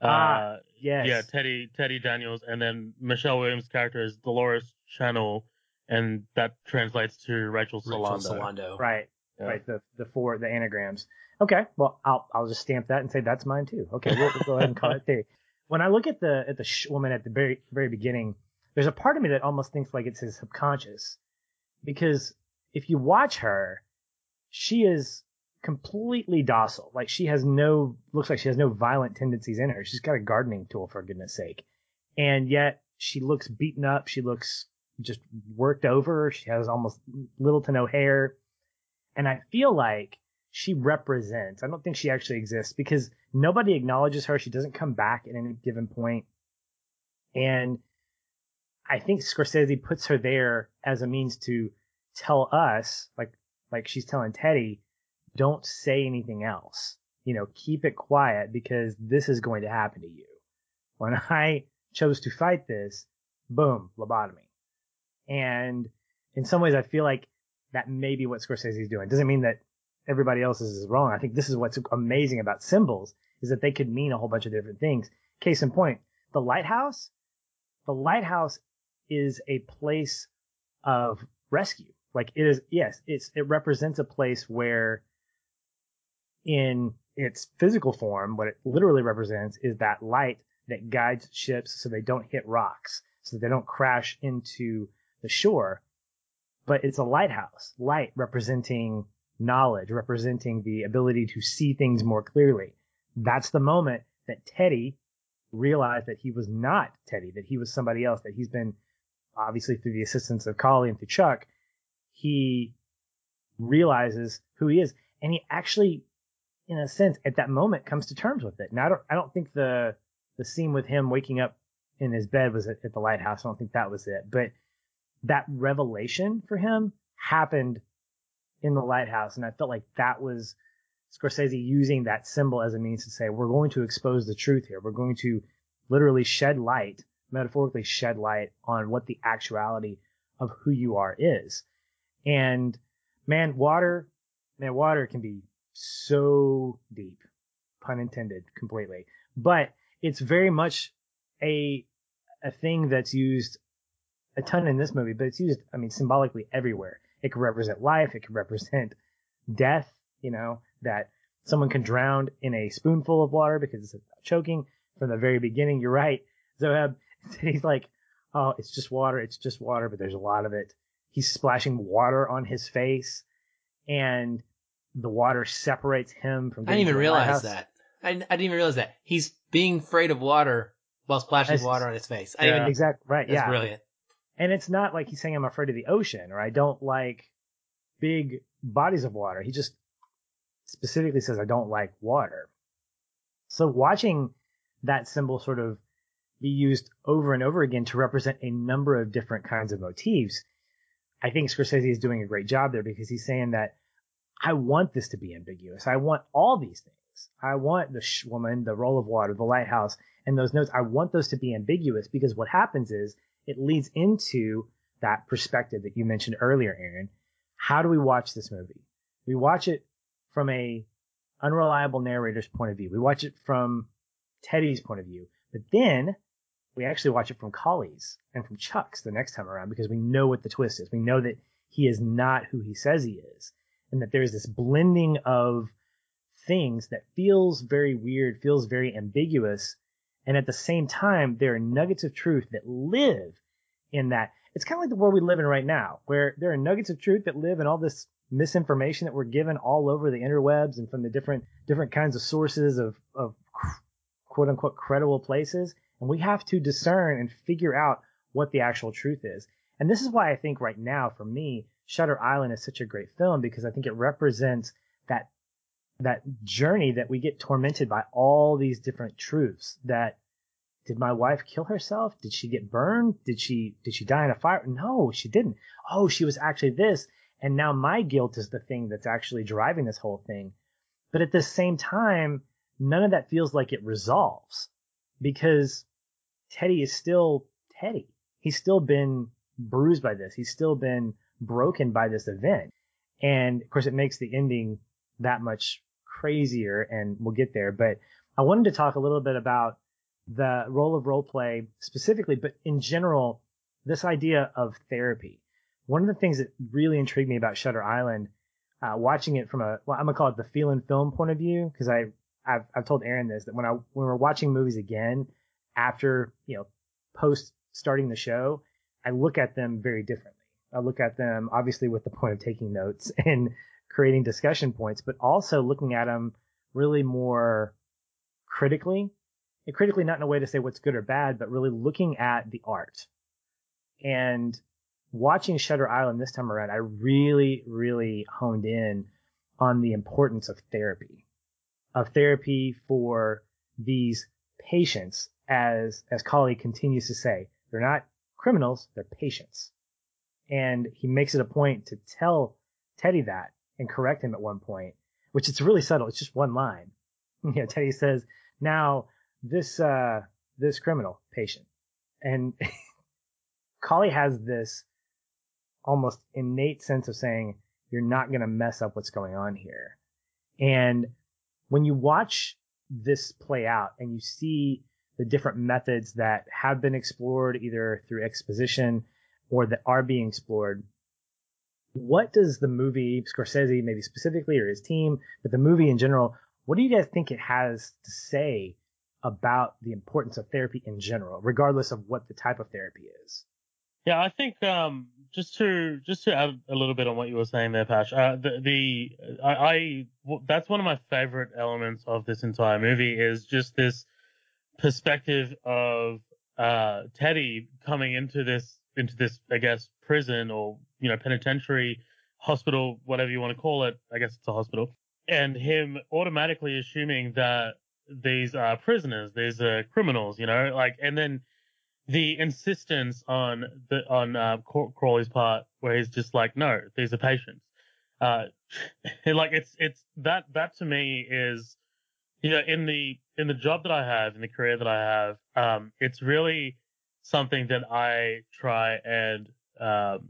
uh Ah, yes. yeah, Teddy Teddy Daniels, and then Michelle Williams' character is Dolores Chanal, and that translates to Rachel Rachel Solando. Solando. Right. Yeah. Right. The the four the anagrams. Okay. Well, I'll I'll just stamp that and say that's mine too. Okay. We'll, we'll go ahead and call it theory. When I look at the at the sh- woman at the very very beginning, there's a part of me that almost thinks like it's his subconscious, because if you watch her, she is completely docile. Like she has no looks like she has no violent tendencies in her. She's got a gardening tool for goodness sake, and yet she looks beaten up. She looks just worked over. She has almost little to no hair. And I feel like she represents, I don't think she actually exists because nobody acknowledges her. She doesn't come back at any given point. And I think Scorsese puts her there as a means to tell us, like, like she's telling Teddy, don't say anything else. You know, keep it quiet because this is going to happen to you. When I chose to fight this, boom, lobotomy. And in some ways, I feel like that may be what Scorsese is doing. Doesn't mean that everybody else is wrong. I think this is what's amazing about symbols is that they could mean a whole bunch of different things. Case in point, the lighthouse, the lighthouse is a place of rescue. Like it is, yes, it's, it represents a place where in its physical form, what it literally represents is that light that guides ships so they don't hit rocks, so they don't crash into the shore. But it's a lighthouse, light representing knowledge, representing the ability to see things more clearly. That's the moment that Teddy realized that he was not Teddy, that he was somebody else, that he's been obviously through the assistance of Cawley and through Chuck, he realizes who he is. And he actually, in a sense, at that moment comes to terms with it. Now I don't I don't think the the scene with him waking up in his bed was at, at the lighthouse. I don't think that was it. But that revelation for him happened in the lighthouse. And I felt like that was Scorsese using that symbol as a means to say, we're going to expose the truth here. We're going to literally shed light, metaphorically shed light on what the actuality of who you are is. And man, water, man, water can be so deep, pun intended, completely. But it's very much a a thing that's used a ton in this movie, but it's used, I mean, symbolically everywhere. It could represent life. It could represent death, you know, that someone can drown in a spoonful of water because it's choking from the very beginning. You're right. Zohab, he's like, oh, it's just water. It's just water, but there's a lot of it. He's splashing water on his face and the water separates him from I didn't even realize lighthouse. that. I, I didn't even realize that. He's being afraid of water while splashing That's- water on his face. I Yeah. even, Exactly. Right. that's yeah. brilliant. And it's not like he's saying I'm afraid of the ocean or I don't like big bodies of water. He just specifically says I don't like water. So watching that symbol sort of be used over and over again to represent a number of different kinds of motifs, I think Scorsese is doing a great job there because he's saying that I want this to be ambiguous. I want all these things. I want the sh- woman, the roll of water, the lighthouse, and those notes. I want those to be ambiguous because what happens is it leads into that perspective that you mentioned earlier, Aaron. How do we watch this movie? We watch it from a unreliable narrator's point of view. We watch it from Teddy's point of view, but then we actually watch it from Cawley's and from Chuck's the next time around because we know what the twist is. We know that he is not who he says he is and that there's this blending of things that feels very weird, feels very ambiguous. And at the same time, there are nuggets of truth that live in that. It's kind of like the world we live in right now, where there are nuggets of truth that live in all this misinformation that we're given all over the interwebs and from the different different kinds of sources of, of quote unquote credible places. And we have to discern and figure out what the actual truth is. And this is why I think right now, for me, Shutter Island is such a great film because I think it represents that that journey that we get tormented by all these different truths that did my wife kill herself? Did she get burned? Did she did she die in a fire? No, she didn't. Oh, she was actually this. And now my guilt is the thing that's actually driving this whole thing. But at the same time, none of that feels like it resolves because Teddy is still Teddy. He's still been bruised by this. He's still been broken by this event. And of course, it makes the ending that much crazier, and we'll get there. But I wanted to talk a little bit about the role of role play specifically, but in general, this idea of therapy. One of the things that really intrigued me about Shutter Island, uh, watching it from a, well, I'm gonna call it the Feeling Film point of view, because I, I've, I've told Aaron this that when I, when we're watching movies again after, you know, post starting the show, I look at them very differently. I look at them obviously with the point of taking notes and creating discussion points, but also looking at them really more critically. And critically, not in a way to say what's good or bad, but really looking at the art. And watching Shutter Island this time around, I really, really honed in on the importance of therapy, of therapy for these patients, as as Cawley continues to say, they're not criminals, they're patients. And he makes it a point to tell Teddy that and correct him at one point, which it's really subtle. It's just one line. You know, Teddy says, now this, uh, this criminal patient and Cawley has this almost innate sense of saying, you're not going to mess up what's going on here. And when you watch this play out and you see the different methods that have been explored either through exposition or that are being explored, what does the movie, Scorsese maybe specifically or his team, but the movie in general, what do you guys think it has to say about the importance of therapy in general, regardless of what the type of therapy is? Yeah, I think um, just to just to add a little bit on what you were saying there, Patch. Uh, the the that's one of my favorite elements of this entire movie is just this perspective of uh, Teddy coming into this into this I guess prison or you know penitentiary hospital whatever you want to call it I guess it's a hospital and him automatically assuming that these are prisoners these are criminals you know like and then the insistence on the on uh, Crawley's part where he's just like no these are patients. Uh like it's it's that that to me is you know in the in the job that I have in the career that I have um it's really something that I try and um,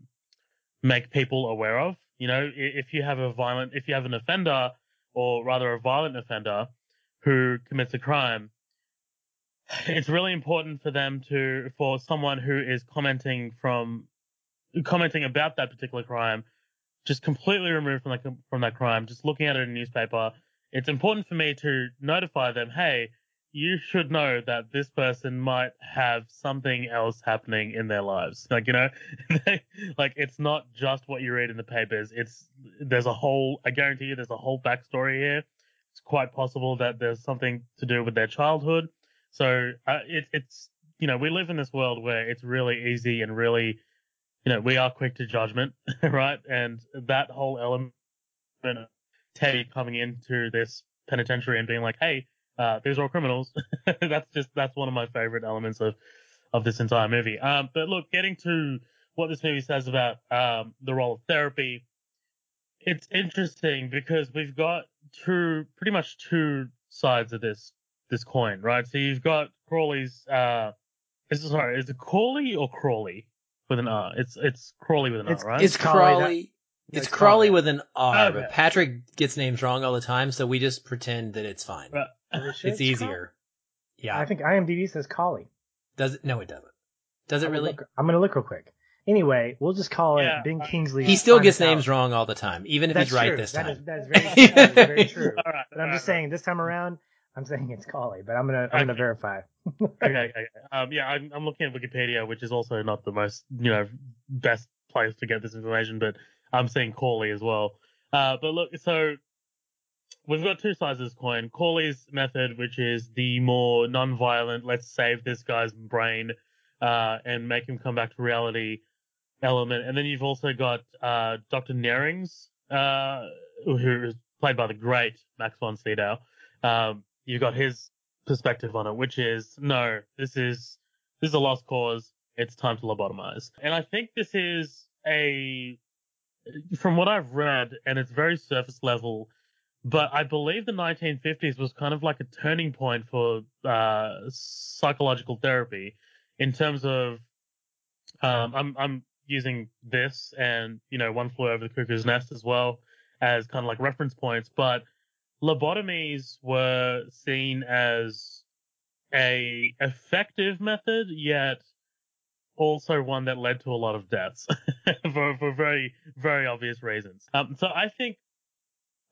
make people aware of. You know, if you have a violent, if you have an offender, or rather a violent offender who commits a crime, it's really important for them to, for someone who is commenting from, commenting about that particular crime, just completely removed from that, from that crime, just looking at it in a newspaper. It's important for me to notify them, hey, you should know that this person might have something else happening in their lives. Like, you know, like it's not just what you read in the papers. It's, there's a whole, I guarantee you there's a whole backstory here. It's quite possible that there's something to do with their childhood. So, uh, it, it's, you know, we live in this world where it's really easy and really, you know, we are quick to judgment, right? And that whole element of Teddy coming into this penitentiary and being like, hey, uh, these are all criminals. that's just that's one of my favorite elements of of this entire movie. Um, but look, getting to what this movie says about um, the role of therapy, it's interesting because we've got two, pretty much two sides of this this coin, right? So you've got Crawley's. Uh, is it, sorry, is it Crawley or Crawley with an R? It's it's Crawley with an It's- R, right? It's Crawley, Crawley. that- it's it's Crawley Crawley. with an R, Okay. but Patrick gets names wrong all the time, so we just pretend that it's fine. Right. Are we sure It's Craw- easier. Yeah. I think IMDb says Cawley. Does it? No, it doesn't. Does it I'm gonna really? look- I'm gonna look real quick. Anyway, we'll just call Yeah, it Ben Kingsley. He still gets names Hour. wrong all the time, even if That's he's right true. this That time. is- that is very, that is very true. All right. But I'm all just right, saying this time around, I'm saying it's Cawley, but I'm gonna I'm Okay. gonna verify. okay, okay. Um, yeah, I'm, I'm looking at Wikipedia, which is also not the most, you know, best place to get this information, but I'm seeing Corley as well. Uh, but look, so we've got two sides of this coin. Corley's method, which is the more non-violent, let's save this guy's brain, uh, and make him come back to reality element. And then you've also got, uh, Dr. Naehring's, uh, who is played by the great Max von Sydow. Um, you've got his perspective on it, which is no, this is this is a lost cause. It's time to lobotomize. And I think this is a from what I've read, and it's very surface level, but I believe the 1950s was kind of like a turning point for uh, psychological therapy in terms of um, I'm I'm using this and you know one flew over the cuckoo's nest as well as kind of like reference points, but lobotomies were seen as a effective method, yet also one that led to a lot of deaths for for very very obvious reasons. Um, so I think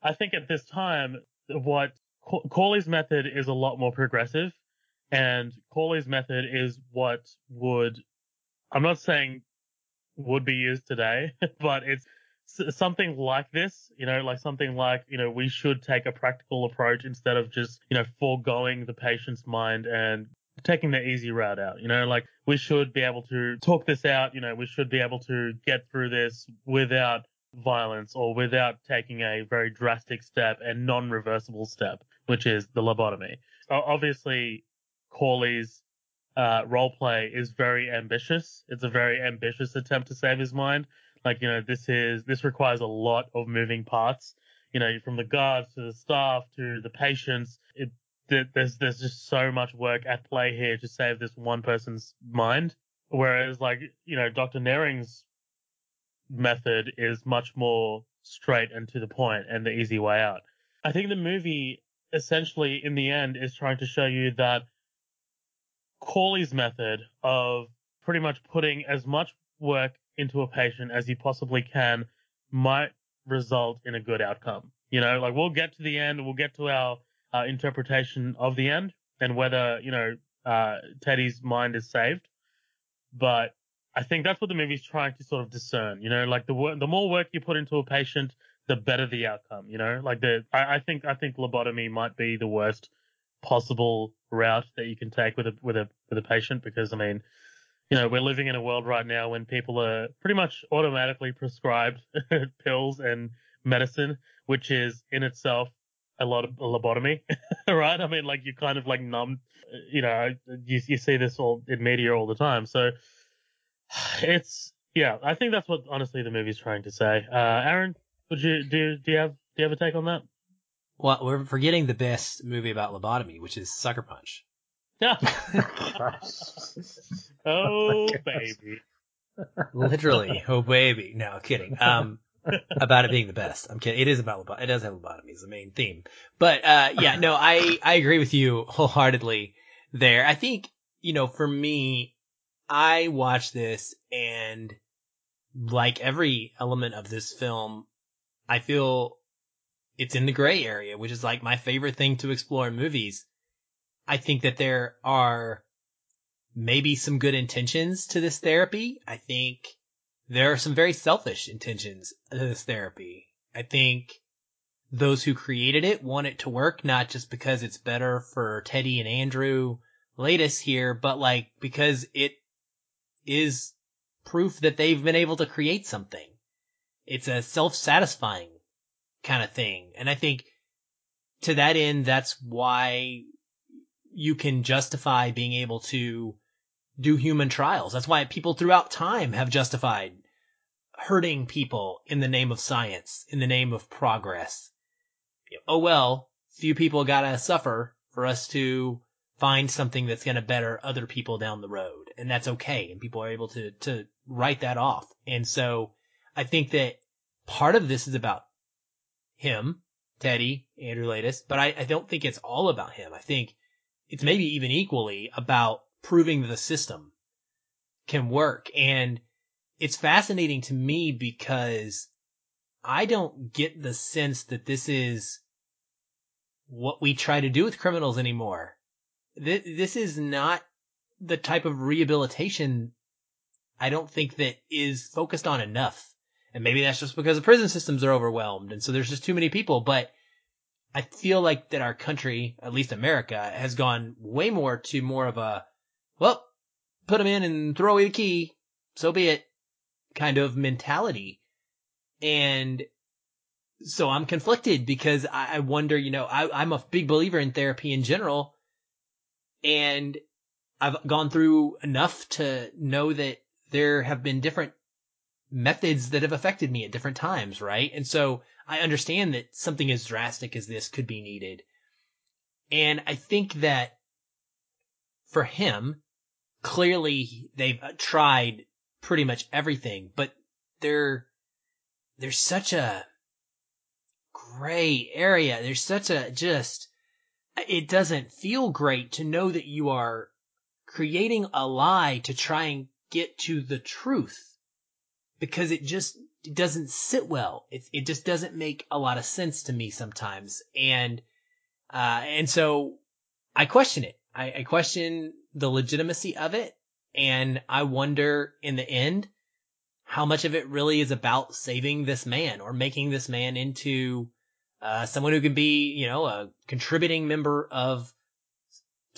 I think at this time what Corley's method is a lot more progressive, and Corley's method is what would I'm not saying would be used today, but it's something like this, you know, like something like, you know, we should take a practical approach instead of just, you know, foregoing the patient's mind and taking the easy route out, you know, like we should be able to talk this out, you know, we should be able to get through this without violence or without taking a very drastic step and non-reversible step, which is the lobotomy. Obviously, Corley's uh, role play is very ambitious. It's a very ambitious attempt to save his mind. Like, you know, this is, this requires a lot of moving parts, you know, from the guards to the staff to the patients. It, there's, there's just so much work at play here to save this one person's mind. Whereas, like, you know, Dr. Naehring's method is much more straight and to the point and the easy way out. I think the movie essentially in the end is trying to show you that Corley's method of pretty much putting as much work into a patient as you possibly can might result in a good outcome. You know, like we'll get to the end, we'll get to our uh, interpretation of the end and whether, you know, uh, Teddy's mind is saved. But I think that's what the movie's trying to sort of discern, you know, like the the more work you put into a patient, the better the outcome, you know, like the, I, I think, I think lobotomy might be the worst possible route that you can take with a, with a, with a patient because I mean, you know, we're living in a world right now when people are pretty much automatically prescribed pills and medicine, which is in itself a lot of lobotomy, right? I mean, like you're kind of like numb, you know, you, you see this all in media all the time. So it's, yeah, I think that's what honestly the movie's trying to say. Uh, Aaron, would you, do, do you have, do you have a take on that? Well, we're forgetting the best movie about lobotomy, which is Sucker Punch. Oh oh, baby. Literally, oh baby. No, kidding. Um, about it being the best. I'm kidding. It is about lobotomy. It does have lobotomy as the main theme. But, uh, yeah, no, I, I agree with you wholeheartedly there. I think, you know, for me, I watched this and like every element of this film, I feel it's in the gray area, which is like my favorite thing to explore in movies. I think that there are maybe some good intentions to this therapy. I think there are some very selfish intentions to this therapy. I think those who created it want it to work, not just because it's better for Teddy and Andrew Laeddis here, but like because it is proof that they've been able to create something. It's a self-satisfying kind of thing. And I think to that end, that's why you can justify being able to do human trials. That's why people throughout time have justified hurting people in the name of science, in the name of progress. Oh well, few people gotta suffer for us to find something that's gonna better other people down the road. And that's okay. And people are able to, to write that off. And so I think that part of this is about him, Teddy, Andrew Laeddis, but I, I don't think it's all about him. I think it's maybe even equally about proving the system can work. And it's fascinating to me because I don't get the sense that this is what we try to do with criminals anymore. This is not the type of rehabilitation I don't think that is focused on enough. And maybe that's just because the prison systems are overwhelmed. And so there's just too many people. But I feel like that our country, at least America, has gone way more to more of a, well, put them in and throw away the key. So be it kind of mentality. And so I'm conflicted because I, wonder, you know, I, I'm a big believer in therapy in general. And I've gone through enough to know that there have been different methods that have affected me at different times, right? And so I understand that something as drastic as this could be needed. And I think that for him, clearly they've uh, tried pretty much everything, but there, there's such a gray area. There's such a just, it doesn't feel great to know that you are creating a lie to try and get to the truth because it just it doesn't sit well. It it just doesn't make a lot of sense to me sometimes, and uh, and so I question it. I, I question the legitimacy of it, and I wonder in the end how much of it really is about saving this man or making this man into uh, someone who can be, you know, a contributing member of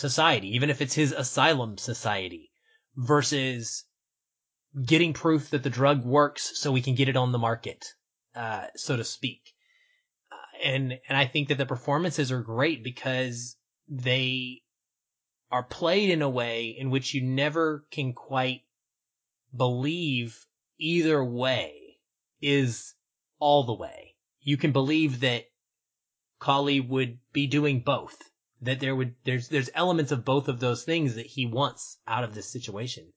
society, even if it's his asylum society, versus getting proof that the drug works so we can get it on the market, uh, so to speak. Uh, and, and I think that the performances are great because they are played in a way in which you never can quite believe either way is all the way. You can believe that Cawley would be doing both. That there would, there's, there's elements of both of those things that he wants out of this situation.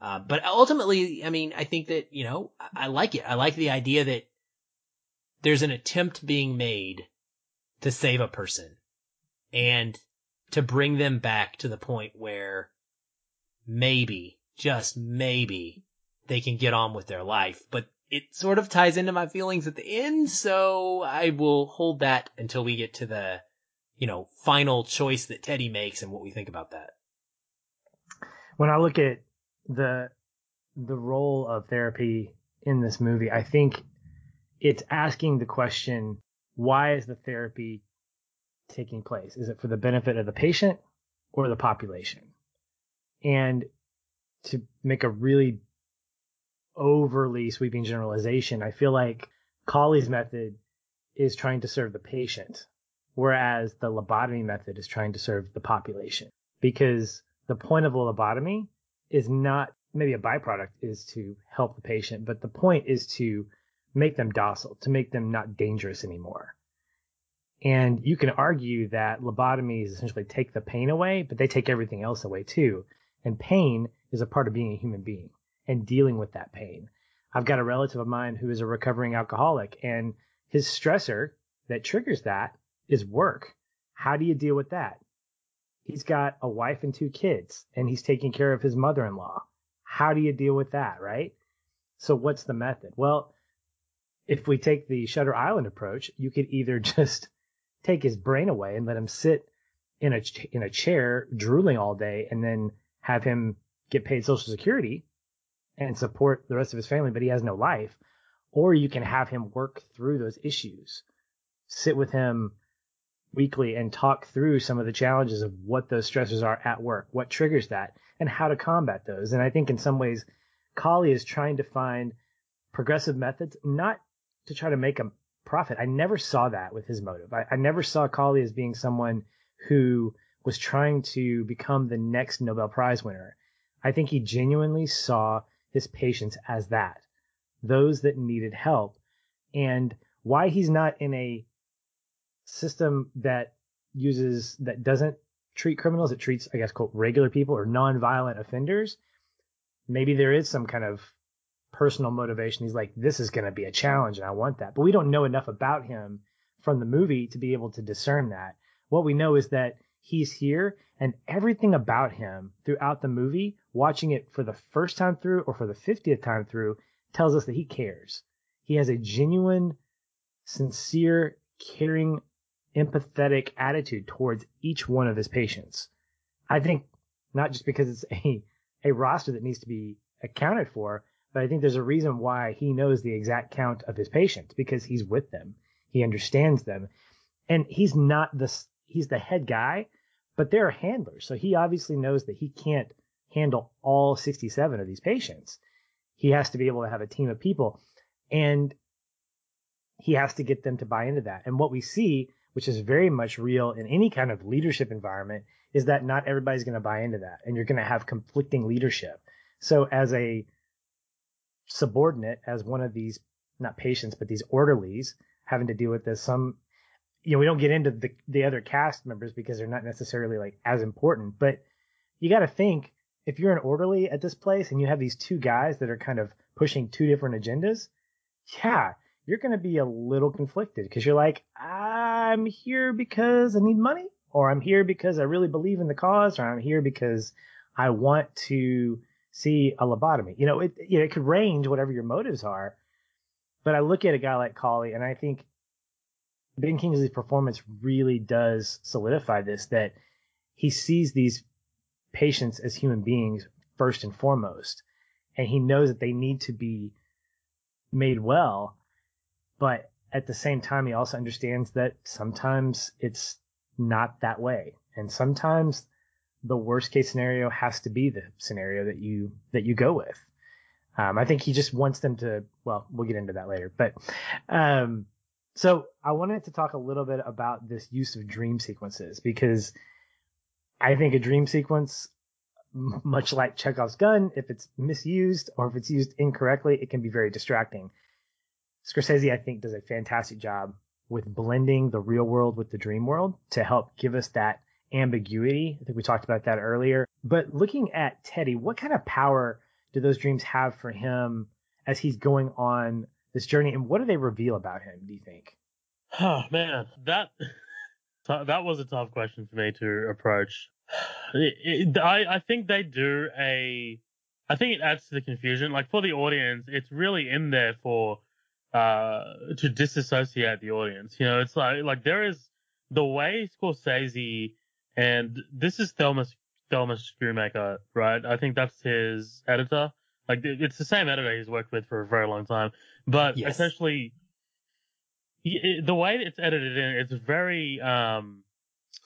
Uh, but ultimately, I mean, I think that, you know, I, I like it. I like the idea that there's an attempt being made to save a person and to bring them back to the point where maybe, just maybe, they can get on with their life. But it sort of ties into my feelings at the end, so I will hold that until we get to the, you know, final choice that Teddy makes and what we think about that. When I look at the the role of therapy in this movie, I think it's asking the question, why is the therapy taking place? Is it for the benefit of the patient or the population? And to make a really overly sweeping generalization, I feel like Cawley's method is trying to serve the patient, whereas the lobotomy method is trying to serve the population. Because the point of a lobotomy is not maybe a byproduct is to help the patient, but the point is to make them docile, to make them not dangerous anymore. And you can argue that lobotomies essentially take the pain away, but they take everything else away too. And pain is a part of being a human being and dealing with that pain. I've got a relative of mine who is a recovering alcoholic and his stressor that triggers that is work. How do you deal with that? He's got a wife and two kids, and he's taking care of his mother in law. How do you deal with that, right? So, what's the method? Well, if we take the Shutter Island approach, you could either just take his brain away and let him sit in a in a chair drooling all day, and then have him get paid Social Security and support the rest of his family, but he has no life. Or you can have him work through those issues, sit with him weekly and talk through some of the challenges of what those stressors are at work, what triggers that, and how to combat those. And I think in some ways, Cawley is trying to find progressive methods, not to try to make a profit. I never saw that with his motive. I, I never saw Cawley as being someone who was trying to become the next Nobel Prize winner. I think he genuinely saw his patients as that, those that needed help. And why he's not in a system that uses, that doesn't treat criminals, it treats, I guess, quote, regular people or non-violent offenders. Maybe there is some kind of personal motivation. He's like, this is going to be a challenge and I want that. But we don't know enough about him from the movie to be able to discern that. What we know is that he's here and everything about him throughout the movie, watching it for the first time through or for the 50th time through, tells us that he cares. He has a genuine, sincere, caring, empathetic attitude towards each one of his patients. I think not just because it's a, a roster that needs to be accounted for, but I think there's a reason why he knows the exact count of his patients because he's with them. He understands them. And he's not the, he's the head guy, but they're handlers. So he obviously knows that he can't handle all 67 of these patients. He has to be able to have a team of people and he has to get them to buy into that. And what we see, which is very much real in any kind of leadership environment, is that not everybody's going to buy into that and you're going to have conflicting leadership. So as a subordinate as one of these not patients but these orderlies having to deal with this some you know we don't get into the the other cast members because they're not necessarily like as important but you got to think if you're an orderly at this place and you have these two guys that are kind of pushing two different agendas yeah you're going to be a little conflicted because you're like i'm here because i need money or i'm here because i really believe in the cause or i'm here because i want to see a lobotomy. You know, it you know, it could range whatever your motives are. But I look at a guy like Cawley and I think Ben Kingsley's performance really does solidify this that he sees these patients as human beings first and foremost. And he knows that they need to be made well. But at the same time, he also understands that sometimes it's not that way. And sometimes the worst case scenario has to be the scenario that you that you go with. Um, I think he just wants them to. Well, we'll get into that later. But um, so I wanted to talk a little bit about this use of dream sequences because I think a dream sequence, much like Chekhov's gun, if it's misused or if it's used incorrectly, it can be very distracting. Scorsese, I think, does a fantastic job with blending the real world with the dream world to help give us that ambiguity. I think we talked about that earlier. But looking at Teddy, what kind of power do those dreams have for him as he's going on this journey, and what do they reveal about him? Do you think? Oh man, that that was a tough question for me to approach. I I think they do a. I think it adds to the confusion. Like for the audience, it's really in there for uh to disassociate the audience. You know, it's like like there is the way Scorsese and this is Thelma Thelma Schoonmaker, right? I think that's his editor. Like it's the same editor he's worked with for a very long time, but yes. essentially, the way it's edited in, it's very um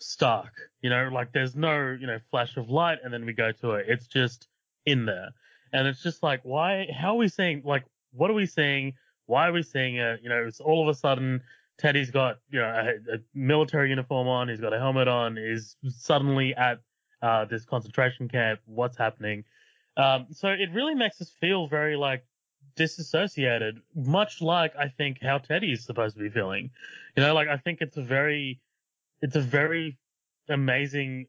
stark. You know, like there's no you know flash of light and then we go to it. It's just in there, and it's just like why? How are we seeing? Like what are we seeing? Why are we seeing it? You know, it's all of a sudden Teddy's got you know a, a, military uniform on. He's got a helmet on. He's suddenly at uh, this concentration camp. What's happening? Um, so it really makes us feel very like disassociated, much like I think how Teddy is supposed to be feeling. You know, like I think it's a very, it's a very amazing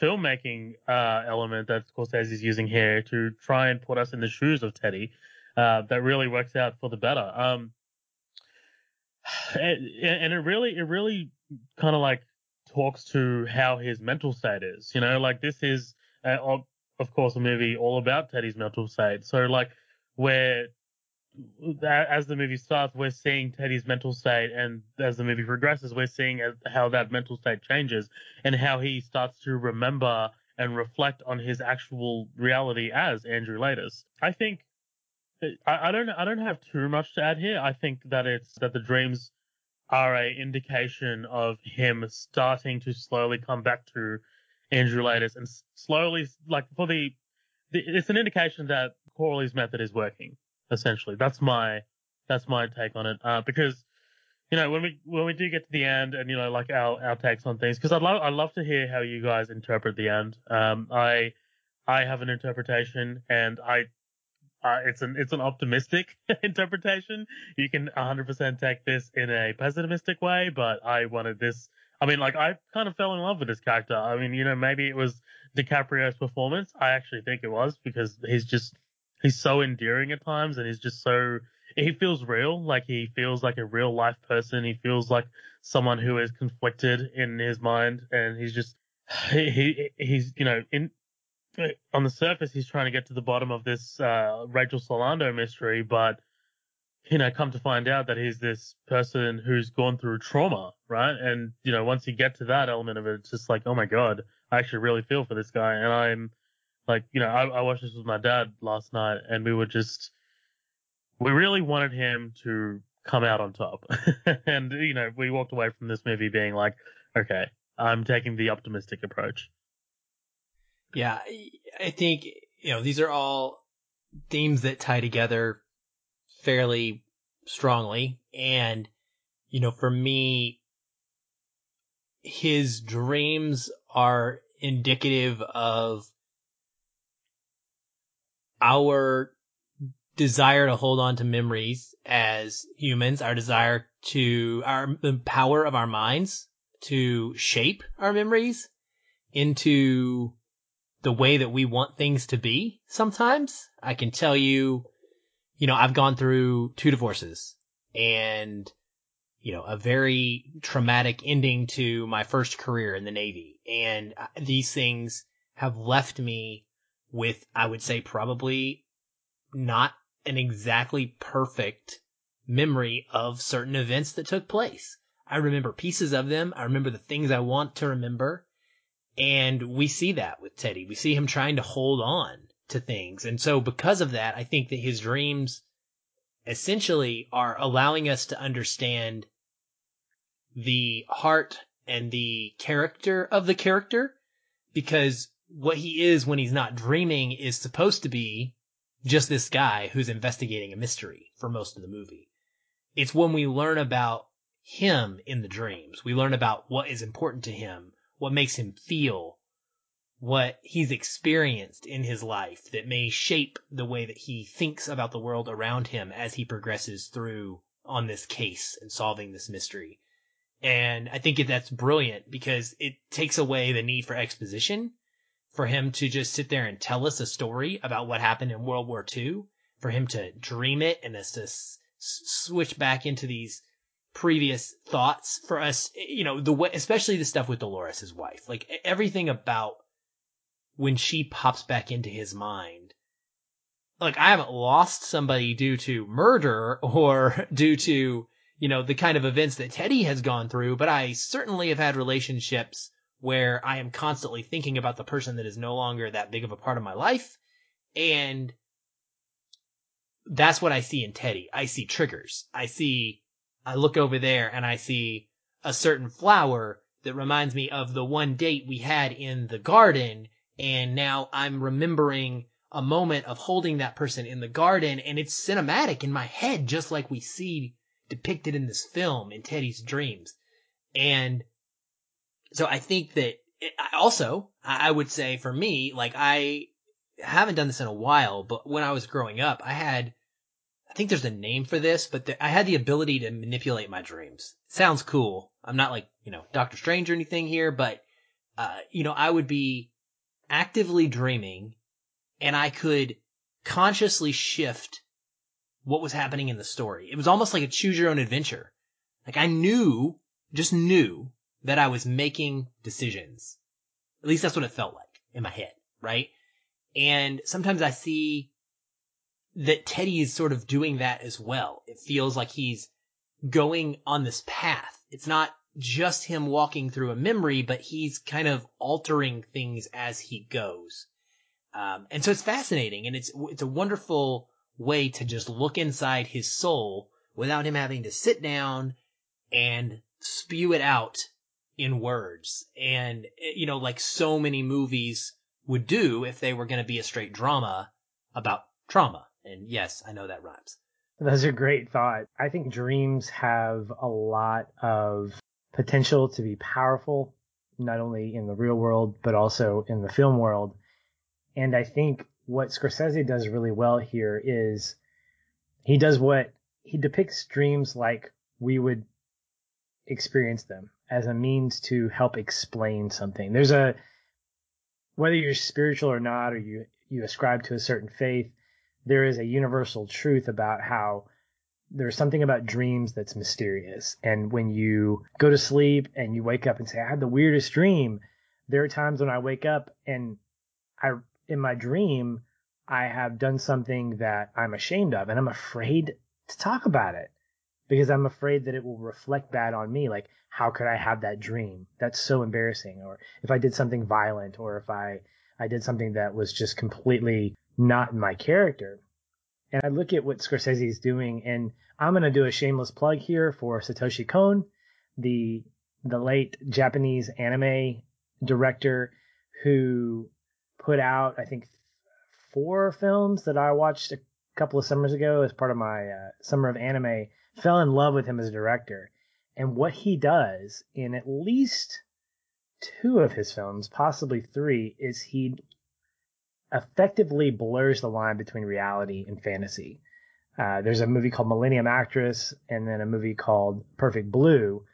filmmaking uh, element that Scorsese is using here to try and put us in the shoes of Teddy. Uh, that really works out for the better. Um, and, and it really, it really kind of like talks to how his mental state is. You know, like this is, uh, of course, a movie all about Teddy's mental state. So like, where as the movie starts, we're seeing Teddy's mental state, and as the movie progresses, we're seeing how that mental state changes and how he starts to remember and reflect on his actual reality as Andrew Laeddis. I think I, I, don't I don't have too much to add here. I think that it's that the dreams are a indication of him starting to slowly come back to Andrew Laeddis and slowly like for the, the it's an indication that Cawley's method is working. Essentially, that's my that's my take on it. Uh, because you know when we when we do get to the end and you know like our our takes on things because I'd love I'd love to hear how you guys interpret the end. Um, I I have an interpretation, and I uh, it's an it's an optimistic interpretation. You can 100% take this in a pessimistic way, but I wanted this. I mean, like I kind of fell in love with this character. I mean, you know, maybe it was DiCaprio's performance. I actually think it was because he's just he's so endearing at times, and he's just so he feels real. Like he feels like a real life person. He feels like someone who is conflicted in his mind, and he's just he, he he's you know in on the surface he's trying to get to the bottom of this uh, Rachel Solando mystery, but you know, come to find out that he's this person who's gone through trauma, right? And you know, once you get to that element of it, it's just like, oh my god, I actually really feel for this guy, and I'm like, you know, I, I watched this with my dad last night, and we were just, we really wanted him to come out on top, and you know, we walked away from this movie being like, okay, I'm taking the optimistic approach. Yeah, I think, you know, these are all themes that tie together fairly strongly. And, you know, for me, his dreams are indicative of our desire to hold on to memories as humans, our desire to our the power of our minds to shape our memories into the way that we want things to be sometimes. I can tell you, you know, I've gone through two divorces and, you know, a very traumatic ending to my first career in the Navy. And uh, these things have left me with, I would say, probably not an exactly perfect memory of certain events that took place. I remember pieces of them. I remember the things I want to remember. And we see that with Teddy. We see him trying to hold on to things. And so because of that, I think that his dreams essentially are allowing us to understand the heart and the character of the character because what he is when he's not dreaming is supposed to be just this guy who's investigating a mystery for most of the movie. It's when we learn about him in the dreams. We learn about what is important to him, what makes him feel, what he's experienced in his life that may shape the way that he thinks about the world around him as he progresses through on this case and solving this mystery. And I think that's brilliant because it takes away the need for exposition for him to just sit there and tell us a story about what happened in World War II, for him to dream it and us to s- switch back into these previous thoughts for us, you know, the way, especially the stuff with Dolores, his wife, like everything about when she pops back into his mind. Like I haven't lost somebody due to murder or due to, you know, the kind of events that Teddy has gone through, but I certainly have had relationships where I am constantly thinking about the person that is no longer that big of a part of my life. And that's what I see in Teddy. I see triggers. I see I look over there and I see a certain flower that reminds me of the one date we had in the garden. And now I'm remembering a moment of holding that person in the garden and it's cinematic in my head, just like we see depicted in this film in Teddy's dreams. And so I think that it, also, I would say for me, like I haven't done this in a while, but when I was growing up, I had I think there's a name for this, but I had the ability to manipulate my dreams. sounds cool. I'm not like, you know, Doctor Strange or anything here, but, uh, you know, I would be actively dreaming and I could consciously shift what was happening in the story. It was almost like a choose your own adventure. Like I knew, just knew that I was making decisions. At least that's what it felt like in my head, right? And sometimes I see that Teddy is sort of doing that as well. It feels like he's going on this path. It's not just him walking through a memory, but he's kind of altering things as he goes. Um, and so it's fascinating and it's, it's a wonderful way to just look inside his soul without him having to sit down and spew it out in words. And, you know, like so many movies would do if they were going to be a straight drama about trauma. And yes, I know that rhymes. Those are great thought. I think dreams have a lot of potential to be powerful, not only in the real world, but also in the film world. And I think what Scorsese does really well here is he does what he depicts dreams like we would experience them as a means to help explain something. There's a whether you're spiritual or not, or you you ascribe to a certain faith, there is a universal truth about how there's something about dreams that's mysterious. And when you go to sleep and you wake up and say, I had the weirdest dream, there are times when I wake up and I, in my dream, I have done something that I'm ashamed of and I'm afraid to talk about it because I'm afraid that it will reflect bad on me. Like, how could I have that dream? That's so embarrassing. Or if I did something violent or if I, I did something that was just completely not in my character. And I look at what Scorsese is doing, and I'm going to do a shameless plug here for Satoshi Kon, the the late Japanese anime director who put out, I think, four films that I watched a couple of summers ago as part of my uh, summer of anime. Fell in love with him as a director, and what he does in at least two of his films, possibly three, is he effectively blurs the line between reality and fantasy. Uh, there's a movie called Millennium Actress and then a movie called Perfect Blue.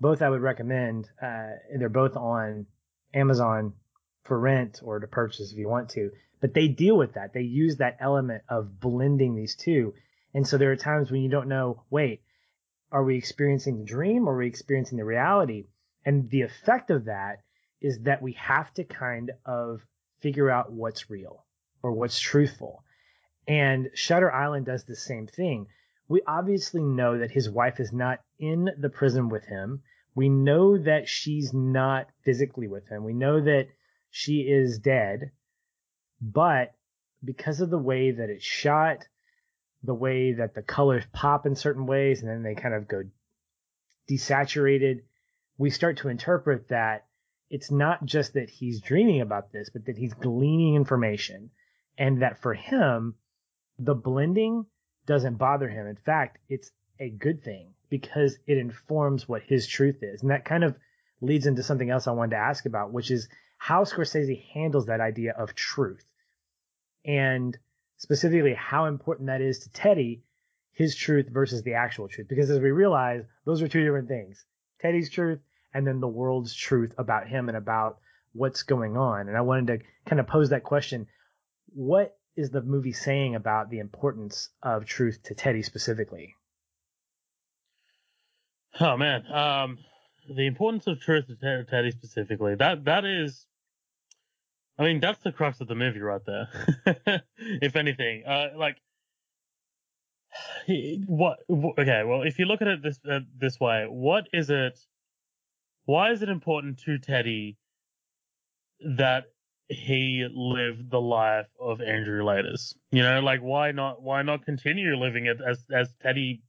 Both I would recommend. Uh, they're both on Amazon for rent or to purchase if you want to. But they deal with that. They use that element of blending these two. And so there are times when you don't know, wait, are we experiencing the dream or are we experiencing the reality? And the effect of that is that we have to kind of figure out what's real or what's truthful. And Shutter Island does the same thing. We obviously know that his wife is not in the prison with him. We know that she's not physically with him. We know that she is dead. But because of the way that it's shot, the way that the colors pop in certain ways and then they kind of go desaturated, we start to interpret that it's not just that he's dreaming about this, but that he's gleaning information and that for him, the blending doesn't bother him. In fact, it's a good thing because it informs what his truth is. And that kind of leads into something else I wanted to ask about, which is how Scorsese handles that idea of truth and specifically how important that is to Teddy, his truth versus the actual truth. Because as we realize, those are two different things. Teddy's truth and then the world's truth about him and about what's going on. And I wanted to kind of pose that question. What is the movie saying about the importance of truth to Teddy specifically? Oh man, um, the importance of truth to Teddy specifically. That that is, I mean, that's the crux of the movie right there. if anything, uh, like, what? Okay, well, if you look at it this uh, this way, what is it why is it important to Teddy that he lived the life of Andrew Laeddis? You know, like why not why not continue living it as as Teddy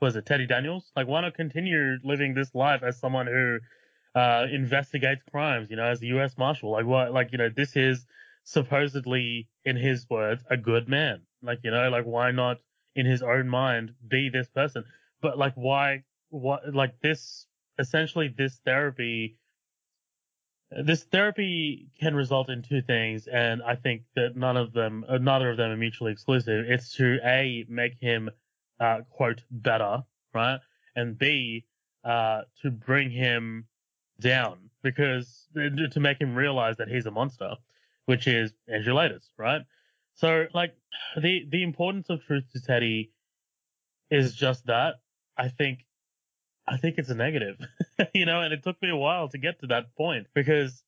was it Teddy Daniels? Like why not continue living this life as someone who uh, investigates crimes, you know, as the US Marshal? Like what like, you know, this is supposedly in his words a good man. Like, you know, like why not in his own mind be this person? But like why what like this essentially this therapy this therapy can result in two things, and I think that none of them, uh, neither of them are mutually exclusive. It's to a make him, uh, quote, better, right, and b, uh, to bring him down because uh, to make him realize that he's a monster, which is Andrew Laeddis, right? So, like, the the importance of truth to Teddy is just that. I think I think it's a negative, you know, and it took me a while to get to that point because,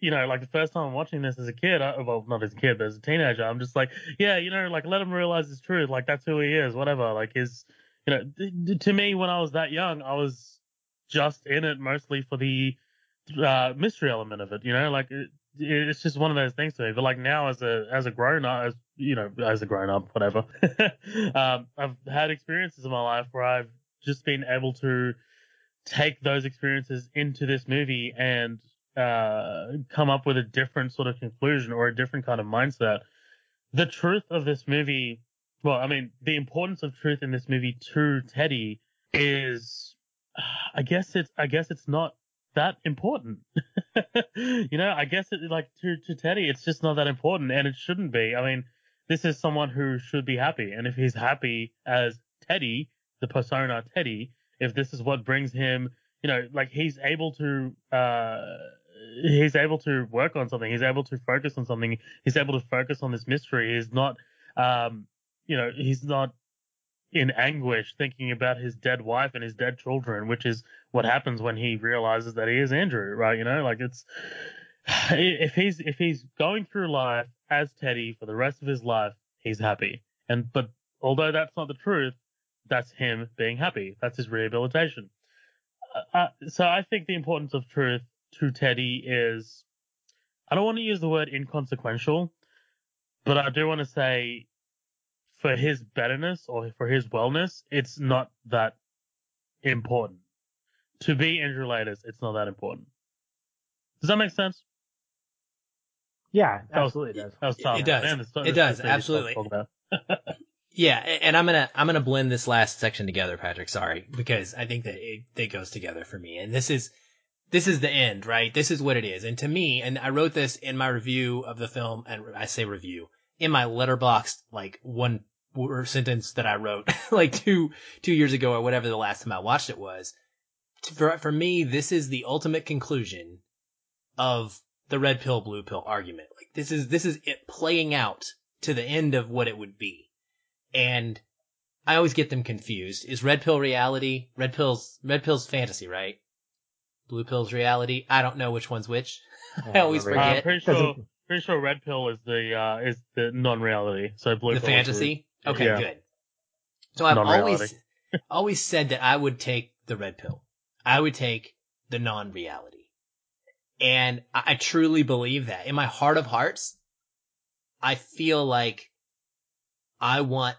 you know, like the first time I'm watching this as a kid, I, well, not as a kid, but as a teenager, I'm just like, yeah, you know, like let him realize his truth. Like that's who he is, whatever. Like his, you know, to me, when I was that young, I was just in it mostly for the, uh, mystery element of it, you know, like it, it's just one of those things to me. But like now, as a as a grown up, as you know, as a grown up, whatever, um, I've had experiences in my life where I've just been able to take those experiences into this movie and uh, come up with a different sort of conclusion or a different kind of mindset. The truth of this movie, well, I mean, the importance of truth in this movie to Teddy is, I guess it's, I guess it's not that important. you know, I guess it like to to Teddy, it's just not that important, and it shouldn't be. I mean, this is someone who should be happy, and if he's happy as Teddy, the persona Teddy, if this is what brings him, you know, like he's able to, uh, he's able to work on something, he's able to focus on something, he's able to focus on this mystery. He's not, um, you know, he's not in anguish thinking about his dead wife and his dead children, which is what happens when he realizes that he is Andrew, right? You know, like it's if he's if he's going through life as Teddy for the rest of his life, he's happy. And but although that's not the truth, that's him being happy. That's his rehabilitation. Uh, uh so I think the importance of truth to Teddy is I don't want to use the word inconsequential, but I do want to say for his betterness or for his wellness, it's not that important. To be Andrew Laeddis, it's not that important. Does that make sense? Yeah, That was- absolutely does. That was tough. It does. Man, it's- It it's does, pretty absolutely. Yeah, and I'm gonna I'm gonna blend this last section together, Patrick. Sorry, because I think that it, it goes together for me. And this is this is the end, right? This is what it is. And to me, and I wrote this in my review of the film, and I say review in my Letterboxd like one sentence that I wrote like two two years ago or whatever the last time I watched it was. For for me, this is the ultimate conclusion of the red pill blue pill argument. Like this is this is it playing out to the end of what it would be and I always get them confused. Is red pill reality? Red pills, red pills fantasy, right? Blue pills reality? I don't know which one's which. I always remember. Uh, forget. pretty Doesn't- sure, pretty sure Red Pill is the uh, is the non-reality. So Blue the Pill is fantasy? Okay, Yeah. good. So I've Non-reality. always, always said that I would take the red pill. I would take the non-reality. And I, I truly believe that. In my heart of hearts, I feel like I want,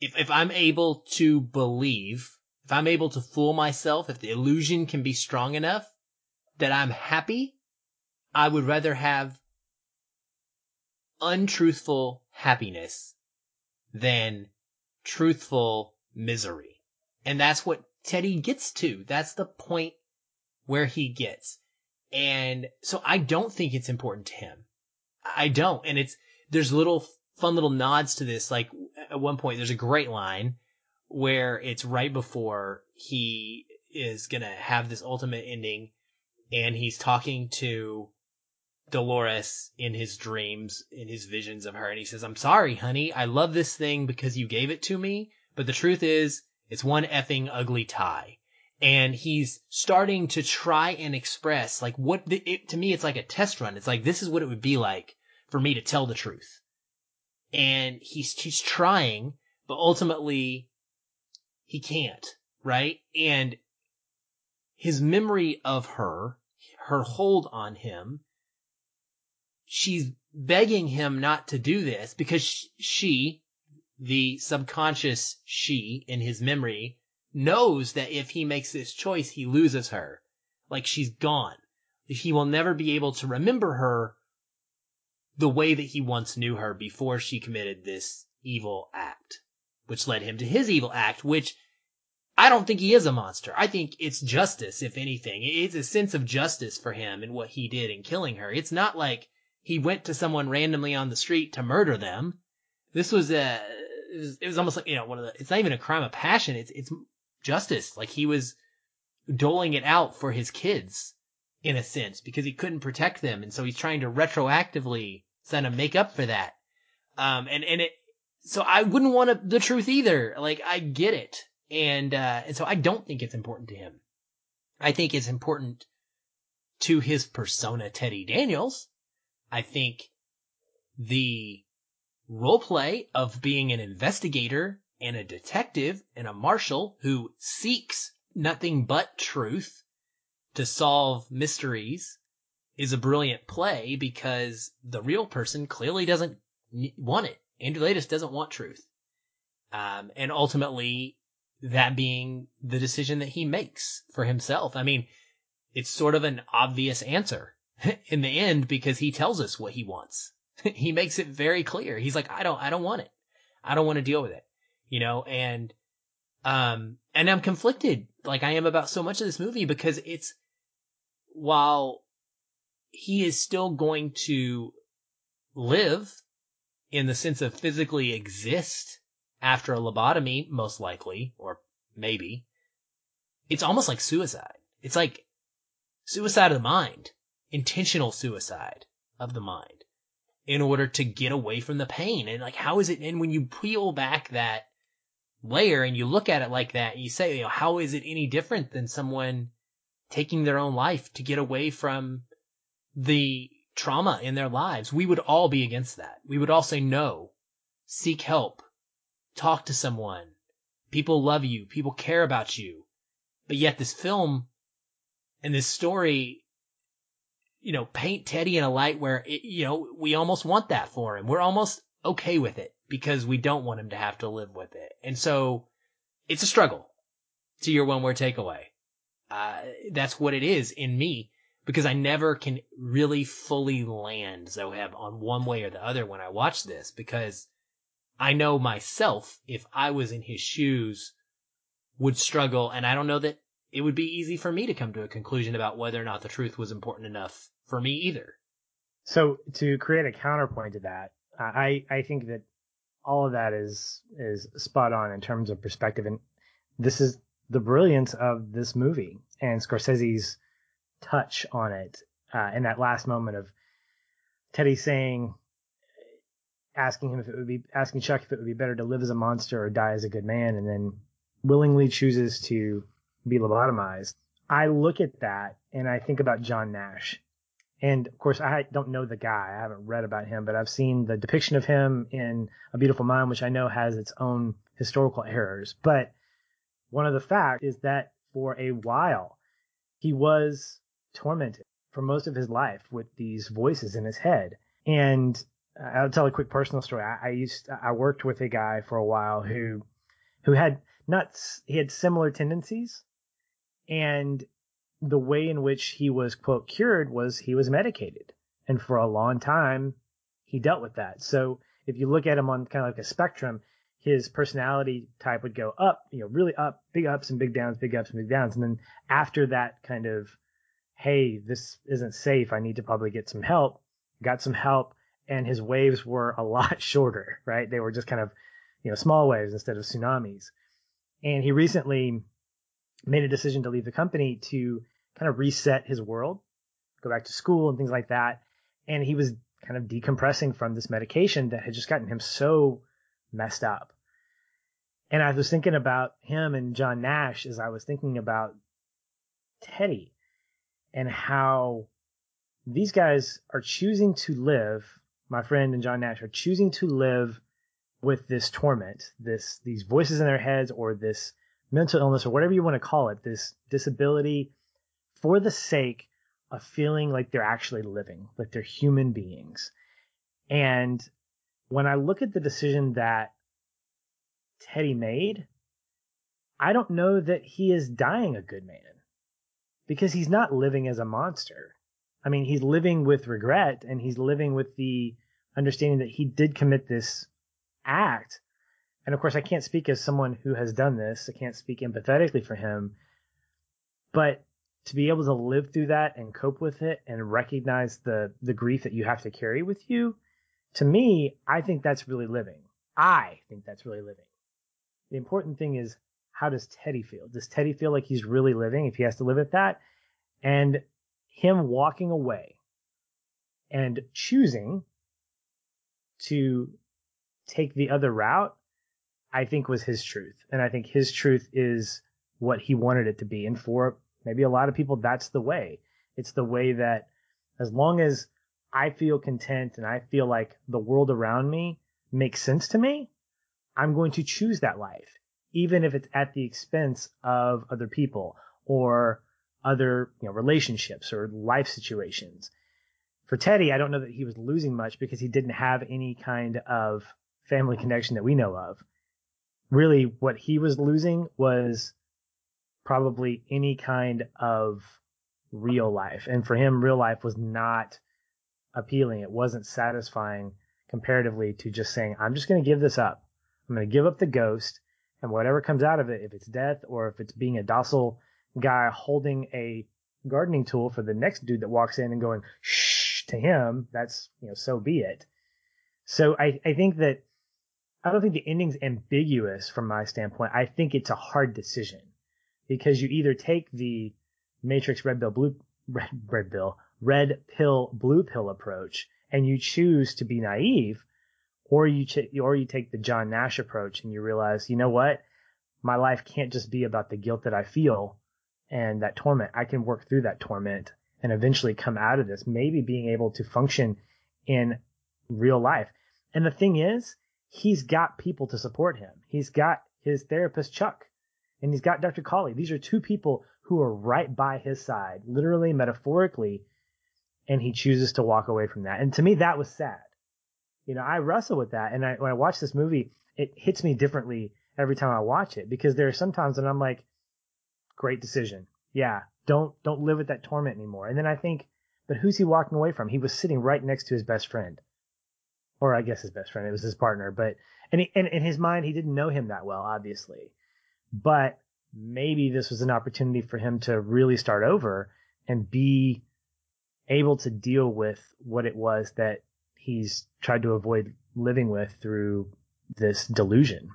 if, if I'm able to believe, if I'm able to fool myself, if the illusion can be strong enough that I'm happy, I would rather have untruthful happiness than truthful misery. And that's what Teddy gets to. That's the point where he gets. And so I don't think it's important to him. I don't. And it's, there's little fun little nods to this. Like at one point, there's a great line where it's right before he is gonna have this ultimate ending and he's talking to Dolores in his dreams, in his visions of her, and he says, I'm sorry, honey, I love this thing because you gave it to me, but the truth is, it's one effing ugly tie. And he's starting to try and express, like, what, the, it, to me, it's like a test run. It's like, this is what it would be like for me to tell the truth. And he's, he's trying, but ultimately, he can't, right? And his memory of her, her hold on him, she's begging him not to do this because she, the subconscious she in his memory, knows that if he makes this choice, he loses her. Like she's gone. He will never be able to remember her the way that he once knew her before she committed this evil act, which led him to his evil act, which I don't think he is a monster. I think it's justice, if anything. It's a sense of justice for him in what he did in killing her. It's not like he went to someone randomly on the street to murder them. This was a, it was, it was almost like, you know, one of the, it's not even a crime of passion. It's, it's justice. Like he was doling it out for his kids in a sense because he couldn't protect them. And so he's trying to retroactively kind of make up for that. Um, and, and it, so I wouldn't want to, the truth either. Like I get it. And, uh, and so I don't think it's important to him. I think it's important to his persona, Teddy Daniels. I think the role play of being an investigator and a detective and a marshal who seeks nothing but truth to solve mysteries is a brilliant play because the real person clearly doesn't want it. Andrew Laeddis doesn't want truth. Um, and ultimately that being the decision that he makes for himself. I mean, it's sort of an obvious answer in the end because he tells us what he wants. he makes it very clear. He's like, I don't, I don't want it. I don't want to deal with it, you know, and, um, and I'm conflicted like I am about so much of this movie because it's, while he is still going to live in the sense of physically exist after a lobotomy, most likely, or maybe. It's almost like suicide. It's like suicide of the mind, intentional suicide of the mind in order to get away from the pain. And like, how is it? And when you peel back that layer and you look at it like that, you say, you know, how is it any different than someone taking their own life to get away from the trauma in their lives? We would all be against that. We would all say no, seek help, talk to someone. People love you. People care about you. But yet this film and this story you know, paint Teddy in a light where, it, you know, we almost want that for him. We're almost okay with it because we don't want him to have to live with it. And so it's a struggle to your one word takeaway. Uh, that's what it is in me because I never can really fully land Zoheb on one way or the other when I watch this because I know myself, if I was in his shoes, would struggle. And I don't know that it would be easy for me to come to a conclusion about whether or not the truth was important enough for me either. So to create a counterpoint to that, I I think that all of that is is spot on in terms of perspective, and this is the brilliance of this movie and Scorsese's touch on it uh, in that last moment of Teddy saying, asking him if it would be asking Chuck if it would be better to live as a monster or die as a good man, and then willingly chooses to be lobotomized. I look at that and I think about John Nash and of course, I don't know the guy. I haven't read about him, but I've seen the depiction of him in A Beautiful Mind, which I know has its own historical errors. But one of the facts is that for a while, he was tormented for most of his life with these voices in his head. And I'll tell a quick personal story. I, I used, I worked with a guy for a while who, who had not, he had similar tendencies and the way in which he was quote cured was he was medicated and for a long time he dealt with that so if you look at him on kind of like a spectrum his personality type would go up you know really up big ups and big downs big ups and big downs and then after that kind of hey this isn't safe i need to probably get some help got some help and his waves were a lot shorter right they were just kind of you know small waves instead of tsunamis and he recently made a decision to leave the company to kind of reset his world, go back to school and things like that. And he was kind of decompressing from this medication that had just gotten him so messed up. And I was thinking about him and John Nash as I was thinking about Teddy and how these guys are choosing to live, my friend and John Nash are choosing to live with this torment, this these voices in their heads or this mental illness or whatever you want to call it, this disability for the sake of feeling like they're actually living, like they're human beings. And when I look at the decision that Teddy made, I don't know that he is dying a good man because he's not living as a monster. I mean, he's living with regret and he's living with the understanding that he did commit this act. And of course, I can't speak as someone who has done this. I can't speak empathetically for him. But to be able to live through that and cope with it and recognize the the grief that you have to carry with you to me i think that's really living i think that's really living the important thing is how does teddy feel? Does teddy feel like he's really living? If he has to live at that and him walking away and choosing to take the other route i think was his truth. And i think his truth is what he wanted it to be. And for Maybe a lot of people, that's the way. It's the way that as long as I feel content and I feel like the world around me makes sense to me, I'm going to choose that life, even if it's at the expense of other people or other you know, relationships or life situations. For Teddy, I don't know that he was losing much because he didn't have any kind of family connection that we know of. Really, what he was losing was probably any kind of real life. And for him, real life was not appealing. It wasn't satisfying comparatively to just saying, I'm just going to give this up. I'm going to give up the ghost and whatever comes out of it, if it's death or if it's being a docile guy holding a gardening tool for the next dude that walks in and going shh to him, that's you know so be it. So I I think that I don't think the ending's ambiguous from my standpoint. I think it's a hard decision because you either take the Matrix red bill blue red, red bill red pill blue pill approach and you choose to be naive or you ch- or you take the John Nash approach and you realize, you know what? My life can't just be about the guilt that I feel and that torment. I can work through that torment and eventually come out of this, maybe being able to function in real life. And the thing is, he's got people to support him. He's got his therapist, Chuck, and he's got Dr. Cawley. These are two people who are right by his side, literally, metaphorically, and he chooses to walk away from that. And to me, that was sad. You know, I wrestle with that. And I, when I watch this movie, it hits me differently every time I watch it because there are some times that I'm like, great decision. Yeah. Don't, don't live with that torment anymore. And then I think, but who's he walking away from? He was sitting right next to his best friend. Or I guess his best friend. It was his partner. But, and, he, and in his mind, he didn't know him that well, obviously. But maybe this was an opportunity for him to really start over and be able to deal with what it was that he's tried to avoid living with through this delusion.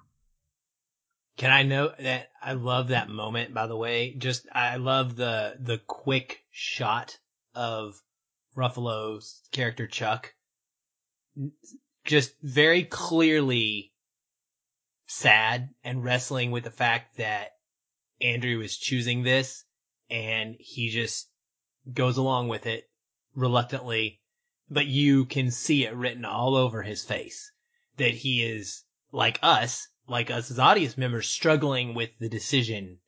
Can I note that I love that moment, by the way? Just, I love the, the quick shot of Ruffalo's character Chuck. Just very clearly sad and wrestling with the fact that Andrew is choosing this and he just goes along with it reluctantly, but you can see it written all over his face that he is like us, like us as audience members struggling with the decision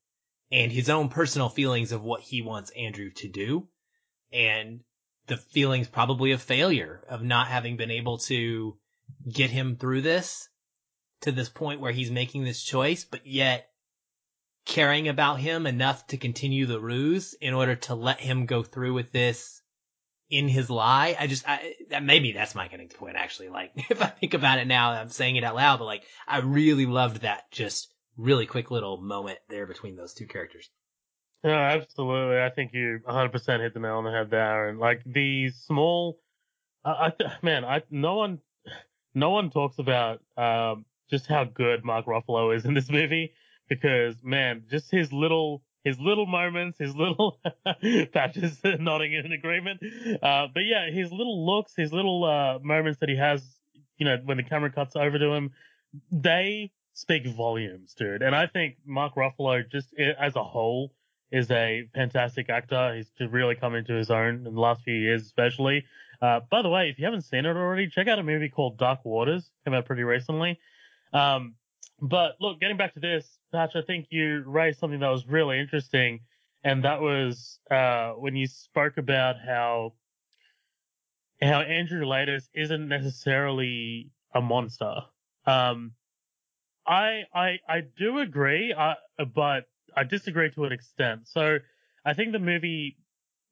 and his own personal feelings of what he wants Andrew to do and the feelings probably of failure of not having been able to get him through this to this point where he's making this choice, but yet caring about him enough to continue the ruse in order to let him go through with this in his lie. I just, I, that maybe that's my getting point actually. Like, if I think about it now, I'm saying it out loud, but like, I really loved that just really quick little moment there between those two characters. No, absolutely. I think you 100% hit the nail on the head there. And like the small, I, I man, I no one, no one talks about um, just how good Mark Ruffalo is in this movie because man, just his little his little moments, his little patches nodding in agreement. Uh, but yeah, his little looks, his little uh, moments that he has, you know, when the camera cuts over to him, they speak volumes, dude. And I think Mark Ruffalo, just as a whole, is a fantastic actor. He's really come into his own in the last few years, especially. Uh, by the way, if you haven't seen it already, check out a movie called Dark Waters. Came out pretty recently. Um, but look, getting back to this, Patch, I think you raised something that was really interesting, and that was uh, when you spoke about how how Andrew Laeddis isn't necessarily a monster. Um, I I I do agree, uh, but I disagree to an extent. So I think the movie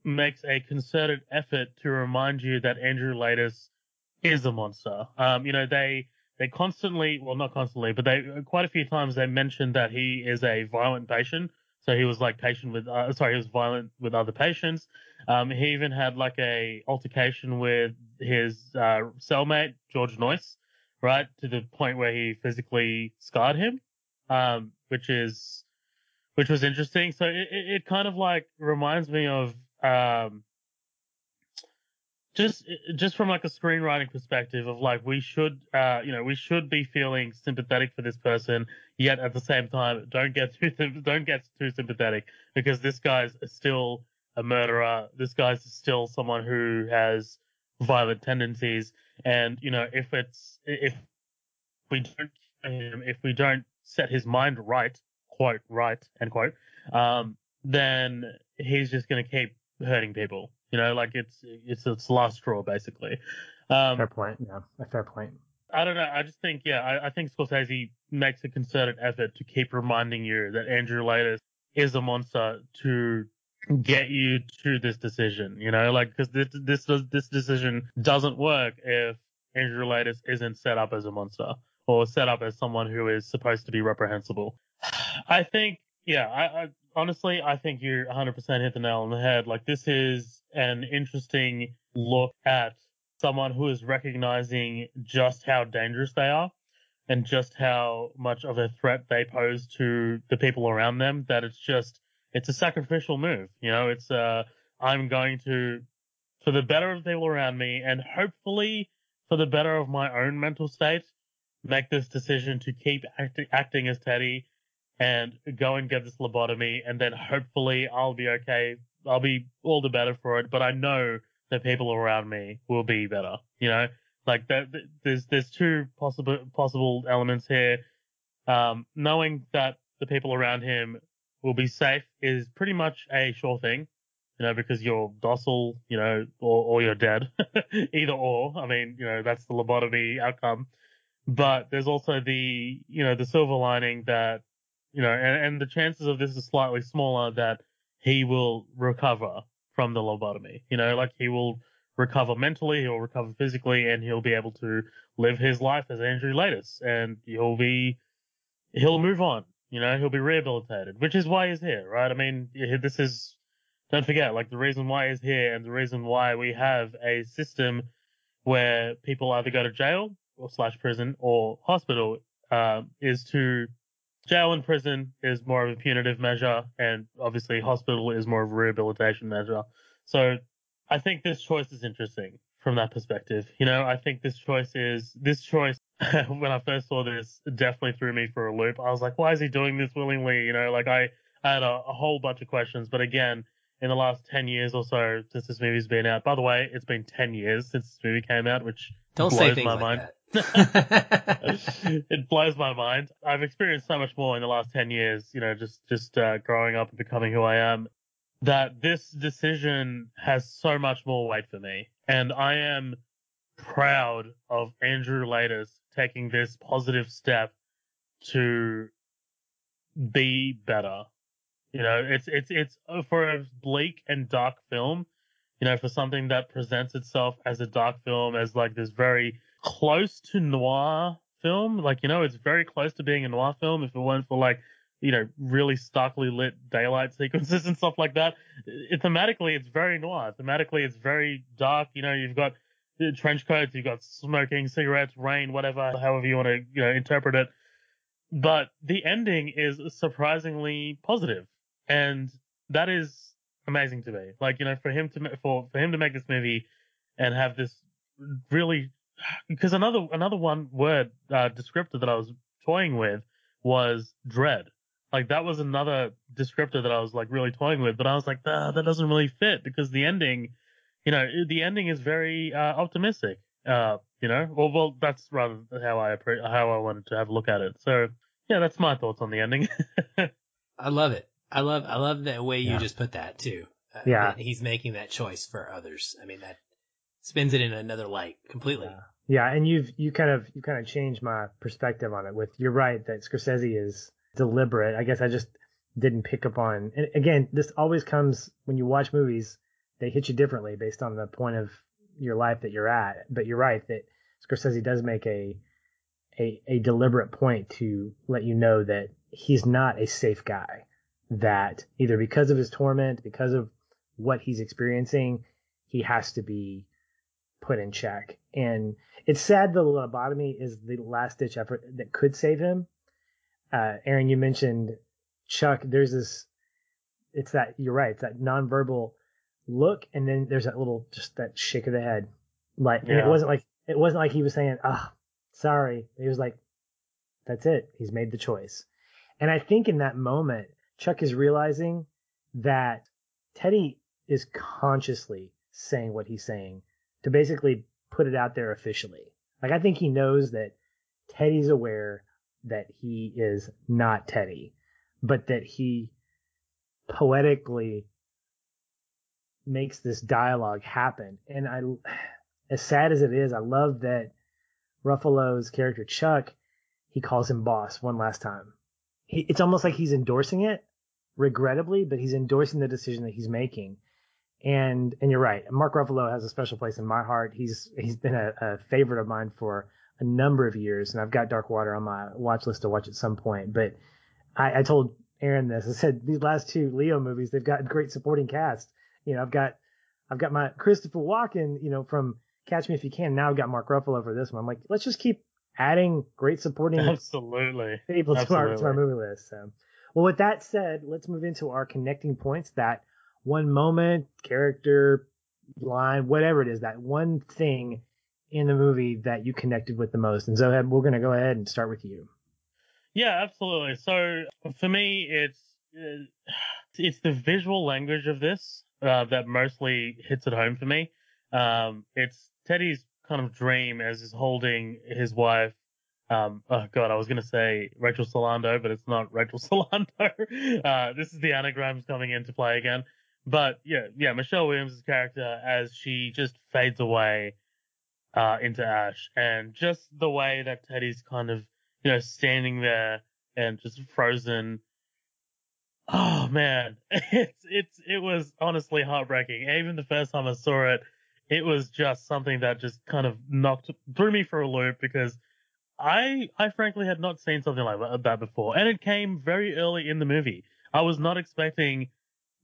makes a concerted effort to remind you that Andrew Laeddis is a monster. Um, you know, they they constantly, well, not constantly, but they quite a few times they mentioned that he is a violent patient. So he was like patient with, uh, sorry, he was violent with other patients. Um, he even had like a altercation with his uh, cellmate George Noyce, right, to the point where he physically scarred him, um, which is, which was interesting. So it, it, kind of like reminds me of um, just just from like a screenwriting perspective of like we should uh you know we should be feeling sympathetic for this person yet at the same time don't get too don't get too sympathetic because this guy's still a murderer. This guy's still someone who has violent tendencies. And you know if it's if we don't if we don't set his mind right quote right end quote um then he's just going to keep hurting people you know, like it's it's its last straw basically. Um, fair point. Yeah, a fair point. I don't know. I just think, yeah, I, I, think Scorsese makes a concerted effort to keep reminding you that Andrew Laeddis is a monster to get you to this decision. You know, like because this this this decision doesn't work if Andrew Laeddis isn't set up as a monster or set up as someone who is supposed to be reprehensible. I think yeah, I, I honestly, I think you're 100% hit the nail on the head. Like, this is an interesting look at someone who is recognizing just how dangerous they are and just how much of a threat they pose to the people around them that it's just, it's a sacrificial move. You know, it's, uh, I'm going to, for the better of the people around me and hopefully for the better of my own mental state, make this decision to keep act- acting as Teddy and go and get this lobotomy and then hopefully I'll be okay. I'll be all the better for it, but I know the people around me will be better. You know, like that. There's there's two possible possible elements here. Um, knowing that the people around him will be safe is pretty much a sure thing. You know, because you're docile, you know, or, or you're dead. Either or. I mean, you know, that's the lobotomy outcome. But there's also the, you know, the silver lining that, you know, and, and the chances of this is slightly smaller that he will recover from the lobotomy. You know, like he will recover mentally, he'll recover physically, and he'll be able to live his life as Andrew Laeddis, and he'll be, he'll move on. You know, he'll be rehabilitated, which is why he's here, right? I mean, this is, don't forget, like the reason why he's here and the reason why we have a system where people either go to jail or slash prison or hospital, uh, is to jail and prison is more of a punitive measure, and obviously hospital is more of a rehabilitation measure. So I think this choice is interesting from that perspective. You know, I think this choice is this choice. when I first saw this, definitely threw me for a loop. I was like, why is he doing this willingly? You know, like I, I had a, a whole bunch of questions, but again, in the last 10 years or so since this movie's been out. By the way, it's been 10 years since this movie came out, which don't blows say things my like mind. that. it blows my mind. I've experienced so much more in the last 10 years, you know, just, just, uh, growing up and becoming who I am that this decision has so much more weight for me. And I am proud of Andrew Laeddis taking this positive step to be better. You know, it's, it's, it's for a bleak and dark film, you know, for something that presents itself as a dark film, as like this very close to noir film. Like, you know, it's very close to being a noir film if it weren't for like, you know, really starkly lit daylight sequences and stuff like that. It, thematically, it's very noir. Thematically, it's very dark. You know, you've got trench coats, you've got smoking, cigarettes, rain, whatever, however you want to, you know, interpret it. But the ending is surprisingly positive, and that is amazing to me. Like, you know, for him to for for him to make this movie and have this really because another another one word uh, descriptor that I was toying with was dread. Like that was another descriptor that I was like really toying with, but I was like, ah, that doesn't really fit because the ending, you know, the ending is very uh, optimistic. Uh, you know, well, well, that's rather how I how I wanted to have a look at it. So yeah, that's my thoughts on the ending. I love it. I love I love the way you Yeah. just put that too. Uh, Yeah. he's making that choice for others. I mean that spins it in another light completely. Yeah. Yeah, and you've you kind of you kind of changed my perspective on it. With you're right that Scorsese is deliberate. I guess I just didn't pick up on. And again, this always comes when you watch movies. They hit you differently based on the point of your life that you're at. But you're right that Scorsese does make a a, a deliberate point to let you know that he's not a safe guy. That either because of his torment, because of what he's experiencing, he has to be put in check. And it's sad the lobotomy is the last ditch effort that could save him. Uh, Aaron, you mentioned Chuck. There's this, it's that, you're right, it's that nonverbal look. And then there's that little, just that shake of the head. Like, and it wasn't like, it wasn't like he was saying, ah, sorry. He was like, that's it. He's made the choice. And I think in that moment, Chuck is realizing that Teddy is consciously saying what he's saying to basically put it out there officially. Like I think he knows that Teddy's aware that he is not Teddy, but that he poetically makes this dialogue happen. And I, as sad as it is, I love that Ruffalo's character Chuck, he calls him boss one last time. He, it's almost like he's endorsing it, regrettably, but he's endorsing the decision that he's making. And and you're right, Mark Ruffalo has a special place in my heart. He's he's been a, a favorite of mine for a number of years, and I've got Dark Water on my watch list to watch at some point. But I, I told Aaron this. I said these last two Leo movies, they've got great supporting cast. You know, I've got I've got my Christopher Walken, you know, from Catch Me If You Can. Now I've got Mark Ruffalo for this one. I'm like, let's just keep adding great supporting Absolutely. people to our, to our movie list. So, well, with that said, let's move into our connecting points. That one moment, character, line, whatever it is, that one thing in the movie that you connected with the most. And Zoheb, we're going to go ahead and start with you. Yeah, absolutely. So for me, it's uh, it's the visual language of this uh, that mostly hits it home for me. Um, it's Teddy's kind of dream as he's holding his wife. Um, oh god, I was gonna say Rachel Solando, but it's not Rachel Solando. Uh, this is the anagrams coming into play again. But yeah, yeah, Michelle Williams' character as she just fades away uh, into ash, and just the way that Teddy's kind of you know, standing there and just frozen. Oh man, it's it's it was honestly heartbreaking. Even the first time I saw it, it was just something that just kind of knocked threw me for a loop because I I frankly had not seen something like that before, and it came very early in the movie. I was not expecting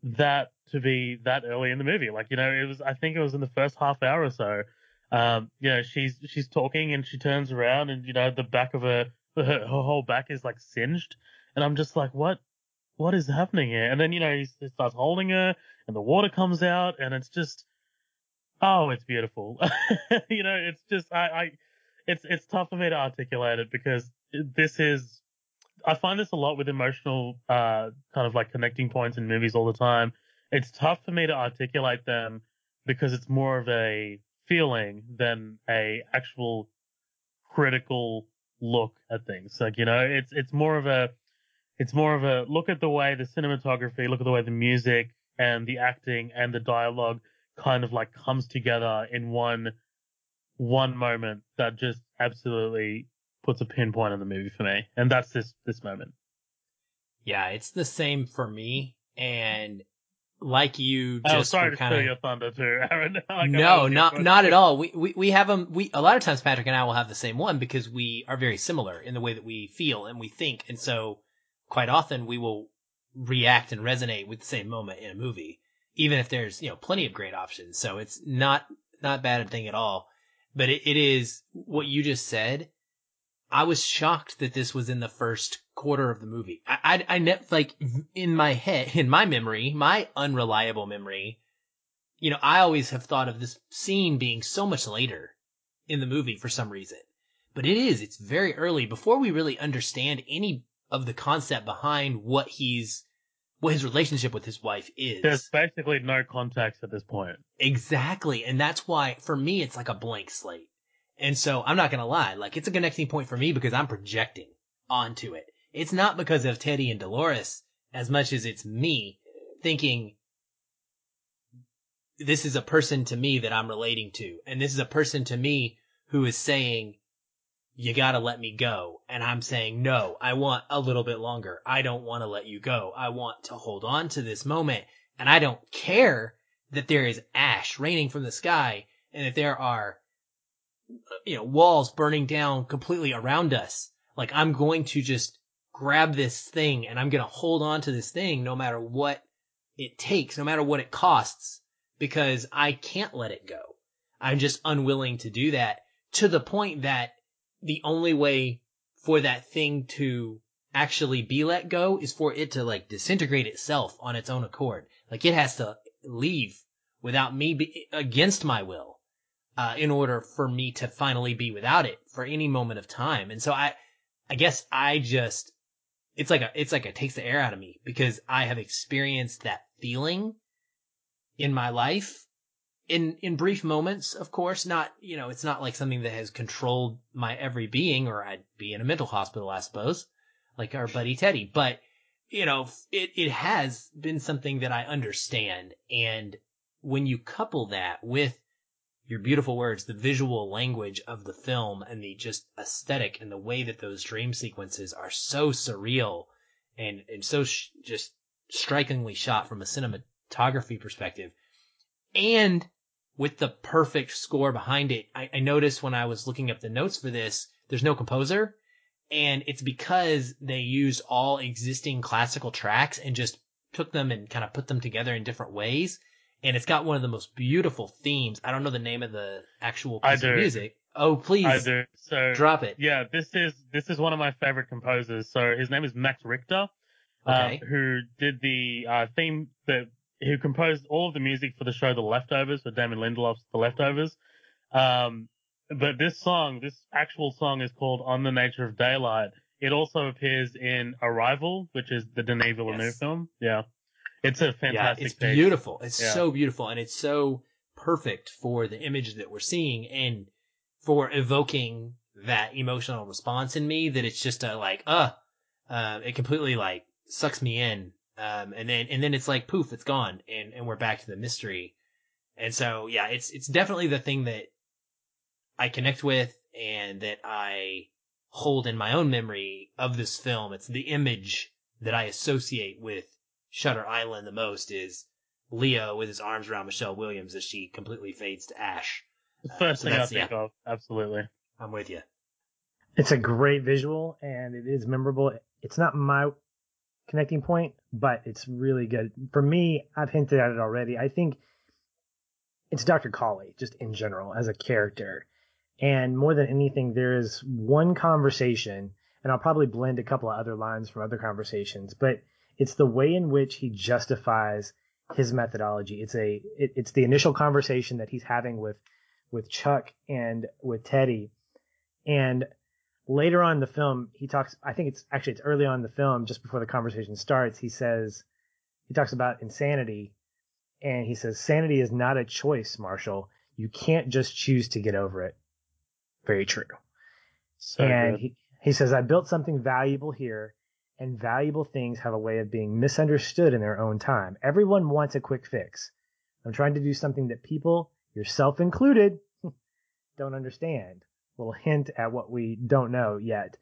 that to be that early in the movie. Like you know, it was I think it was in the first half hour or so. Um, you know, she's she's talking and she turns around and you know the back of her her, her whole back is like singed, and I'm just like, what, what is happening here? And then you know he, he starts holding her, and the water comes out, and it's just, oh, it's beautiful. you know, it's just I, I, it's it's tough for me to articulate it because this is, I find this a lot with emotional, uh, kind of like connecting points in movies all the time. It's tough for me to articulate them because it's more of a feeling than a actual critical look at things. Like, you know, it's it's more of a it's more of a look at the way the cinematography, look at the way the music and the acting and the dialogue kind of like comes together in one one moment that just absolutely puts a pinpoint on the movie for me. And that's this this moment. Yeah, it's the same for me. And like you Oh, just sorry to kind steal of your thunder too, Aaron. Like, no, not not at all. We, we we have them. We a lot of times Patrick and I will have the same one because we are very similar in the way that we feel and we think, and so quite often we will react and resonate with the same moment in a movie, even if there's you know plenty of great options. So it's not not a bad thing at all. But it, it is what you just said. I was shocked that this was in the first quarter of the movie. I, I, I ne- like in my head, in my memory, my unreliable memory, you know, I always have thought of this scene being so much later in the movie for some reason. But it is, it's very early before we really understand any of the concept behind what he's, what his relationship with his wife is. There's basically no context at this point. Exactly. And that's why for me, it's like a blank slate. And so I'm not going to lie. Like it's a connecting point for me because I'm projecting onto it. It's not because of Teddy and Dolores as much as it's me thinking this is a person to me that I'm relating to. And this is a person to me who is saying, you gotta let me go. And I'm saying, no, I want a little bit longer. I don't want to let you go. I want to hold on to this moment. And I don't care that there is ash raining from the sky and that there are, you know, walls burning down completely around us. Like I'm going to just grab this thing and I'm going to hold on to this thing no matter what it takes, no matter what it costs, because I can't let it go. I'm just unwilling to do that to the point that the only way for that thing to actually be let go is for it to like disintegrate itself on its own accord. Like it has to leave without me be, against my will, uh, in order for me to finally be without it for any moment of time. And so I, I guess I just, it's like a, it's like it takes the air out of me because I have experienced that feeling in my life in, in brief moments, of course, not, you know, it's not like something that has controlled my every being or I'd be in a mental hospital, I suppose, like our buddy Teddy, but you know, it, it has been something that I understand. And when you couple that with your beautiful words, the visual language of the film and the just aesthetic and the way that those dream sequences are so surreal and, and so sh- just strikingly shot from a cinematography perspective and with the perfect score behind it. I, I noticed when I was looking up the notes for this, there's no composer And it's because they used all existing classical tracks and just took them and kind of put them together in different ways. And it's got one of the most beautiful themes. I don't know the name of the actual piece of music. Oh, please I do. So drop it. yeah, this is this is one of my favorite composers. So his name is Max Richter, Okay. um, who did the uh, theme that who composed all of the music for the show The Leftovers for Damon Lindelof's The Leftovers. Um, but this song, this actual song, is called "On the Nature of Daylight." It also appears in Arrival, which is the Denis Villeneuve Yes. film. Yeah, it's a fantastic. yeah, it's piece. beautiful. It's Yeah. so beautiful and it's so perfect for the image that we're seeing and for evoking that emotional response in me that it's just a like, uh, um, it completely like sucks me in. Um, and then, and then it's like poof, it's gone and, and we're back to the mystery. And so, yeah, it's, it's definitely the thing that I connect with and that I hold in my own memory of this film. It's the image that I associate with Shutter Island the most is Leo with his arms around Michelle Williams as she completely fades to ash. Uh, the first So thing I that's- think of, absolutely. I'm with you. It's a great visual and it is memorable. It's not my connecting point, but it's really good. For me, I've hinted at it already. I think it's Dr. Cawley, just in general, as a character. And more than anything, there is one conversation, and I'll probably blend a couple of other lines from other conversations, but it's the way in which he justifies his methodology. It's a it, it's the initial conversation that he's having with with Chuck and with Teddy, and later on in the film, he talks. I think it's actually it's early on in the film, just before the conversation starts. He says he talks about insanity, and he says sanity is not a choice, Marshall. You can't just choose to get over it. Very true. So and good. he, he says, I built something valuable here, and valuable things have a way of being misunderstood in their own time. Everyone wants a quick fix. I'm trying to do something that people, yourself included, don't understand. little hint at what we don't know yet.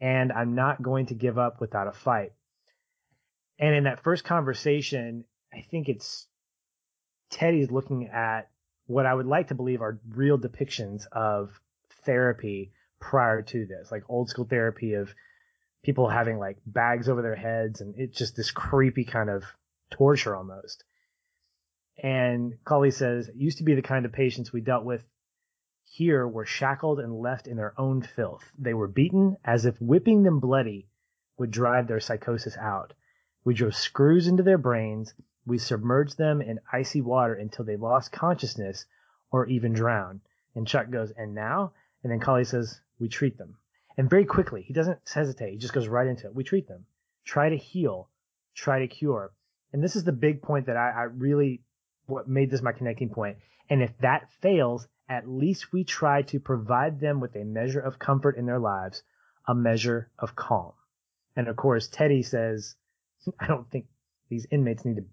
And I'm not going to give up without a fight. And in that first conversation, I think it's Teddy's looking at what I would like to believe are real depictions of therapy prior to this, like old school therapy of people having like bags over their heads and it's just this creepy kind of torture almost. And Cawley says, it used to be the kind of patients we dealt with here were shackled and left in their own filth. They were beaten as if whipping them bloody would drive their psychosis out. We drove screws into their brains. We submerged them in icy water until they lost consciousness or even drowned. And Chuck goes, and now? And then Cawley says, we treat them. And very quickly, he doesn't hesitate. He just goes right into it. We treat them. Try to heal. Try to cure. And this is the big point that I, I really, what made this my connecting point. And if that fails, at least we try to provide them with a measure of comfort in their lives, a measure of calm. And of course, Teddy says, I don't think these inmates need to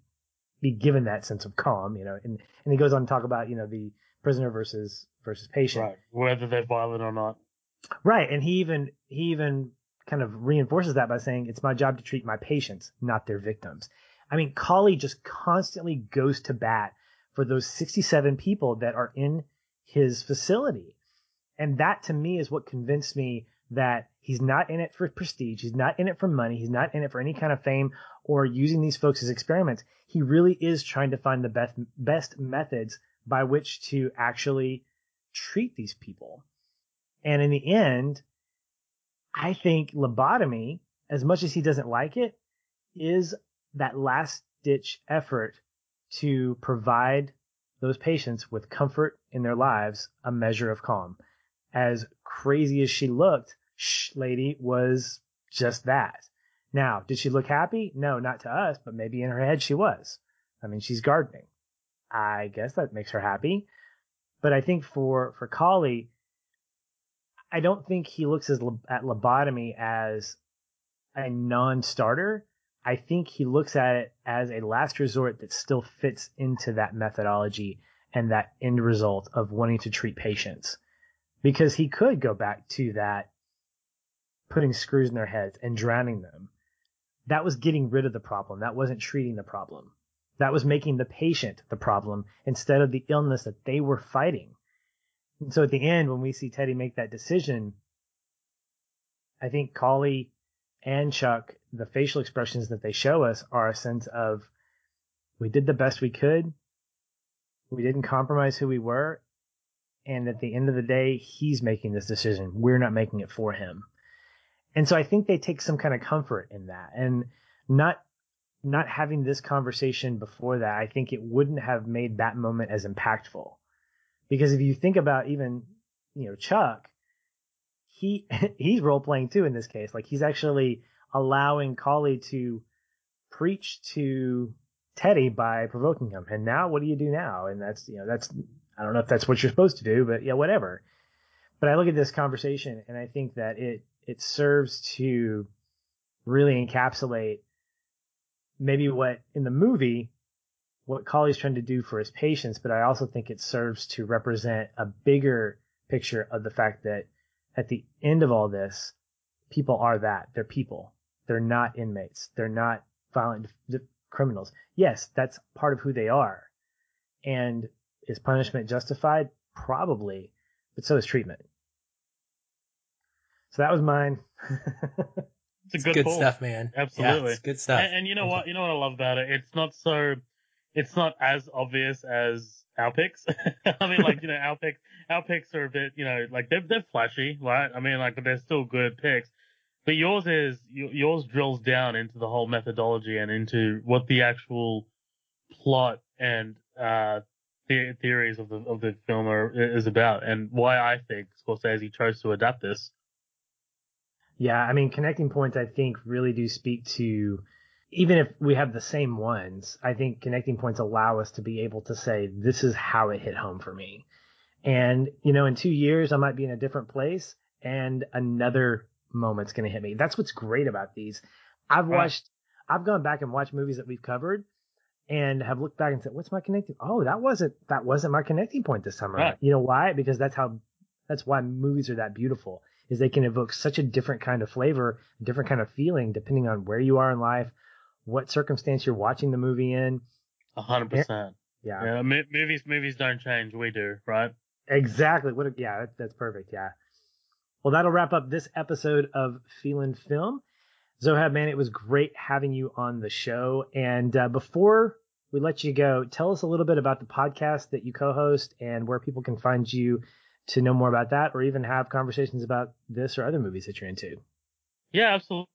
be given that sense of calm, you know, and, and he goes on to talk about, you know, the prisoner versus, versus patient. Right. Whether they're violent or not. Right. And he even he even kind of reinforces that by saying it's my job to treat my patients, not their victims. I mean, Cawley just constantly goes to bat for those 67 people that are in his facility. And that to me is what convinced me that he's not in it for prestige. He's not in it for money. He's not in it for any kind of fame or using these folks as experiments. He really is trying to find the best, best methods by which to actually treat these people. And in the end, I think lobotomy, as much as he doesn't like it, is that last ditch effort to provide those patients with comfort in their lives, a measure of calm. As crazy as she looked, Shh Lady was just that. Now, did she look happy? No, not to us, but maybe in her head she was. I mean, she's gardening. I guess that makes her happy. But I think for, for Cawley, I don't think he looks as, at lobotomy as a non-starter. I think he looks at it as a last resort that still fits into that methodology and that end result of wanting to treat patients. Because he could go back to that putting screws in their heads and drowning them. That was getting rid of the problem. That wasn't treating the problem. That was making the patient the problem instead of the illness that they were fighting. And so at the end, when we see Teddy make that decision, I think Cawley and Chuck, the facial expressions that they show us are a sense of we did the best we could. We didn't compromise who we were. And at the end of the day, he's making this decision. We're not making it for him. And so I think they take some kind of comfort in that and not not having this conversation before that, I think it wouldn't have made that moment as impactful. Because if you think about even, you know, Chuck, he he's role playing too in this case. Like he's actually allowing Cawley to preach to Teddy by provoking him. And now what do you do now? And that's you know, that's I don't know if that's what you're supposed to do, but yeah, whatever. But I look at this conversation and I think that it it serves to really encapsulate maybe what in the movie what Cawley's trying to do for his patients, but I also think it serves to represent a bigger picture of the fact that at the end of all this, people are that. They're people. They're not inmates. They're not violent criminals. Yes, that's part of who they are. And is punishment justified? Probably, but so is treatment. So that was mine. It's a good, good stuff, man. Absolutely, yeah, it's good stuff. And, and, you know what? You know what I love about it? It's not so. It's not as obvious as our picks. I mean, like you know, our picks, our picks are a bit, you know, like they're they're flashy, right? I mean, like, but they're still good picks. But yours is yours drills down into the whole methodology and into what the actual plot and uh, the theories of the of the film are, is about, and why I think Scorsese chose to adapt this. Yeah, I mean, connecting points, I think, really do speak to, even if we have the same ones, I think connecting points allow us to be able to say, this is how it hit home for me. And, you know, in two years, I might be in a different place and another moment's going to hit me. That's what's great about these. I've watched. I've gone back and watched movies that we've covered and have looked back and said, what's my connecting? Oh, that wasn't, that wasn't my connecting point this time around. Right. You know why? Because that's how, that's why movies are that beautiful is they can evoke such a different kind of flavor, different kind of feeling depending on where you are in life, what circumstance you're watching the movie in. A hundred percent. Yeah. Yeah. movies, movies don't change. We do, right? Exactly. What? A, yeah, that, that's perfect. Yeah. Well, that'll wrap up this episode of Feelin' Film. Zohab, man, it was great having you on the show. And uh, before we let you go, tell us a little bit about the podcast that you co-host and where people can find you to know more about that or even have conversations about this or other movies that you're into. Yeah, absolutely.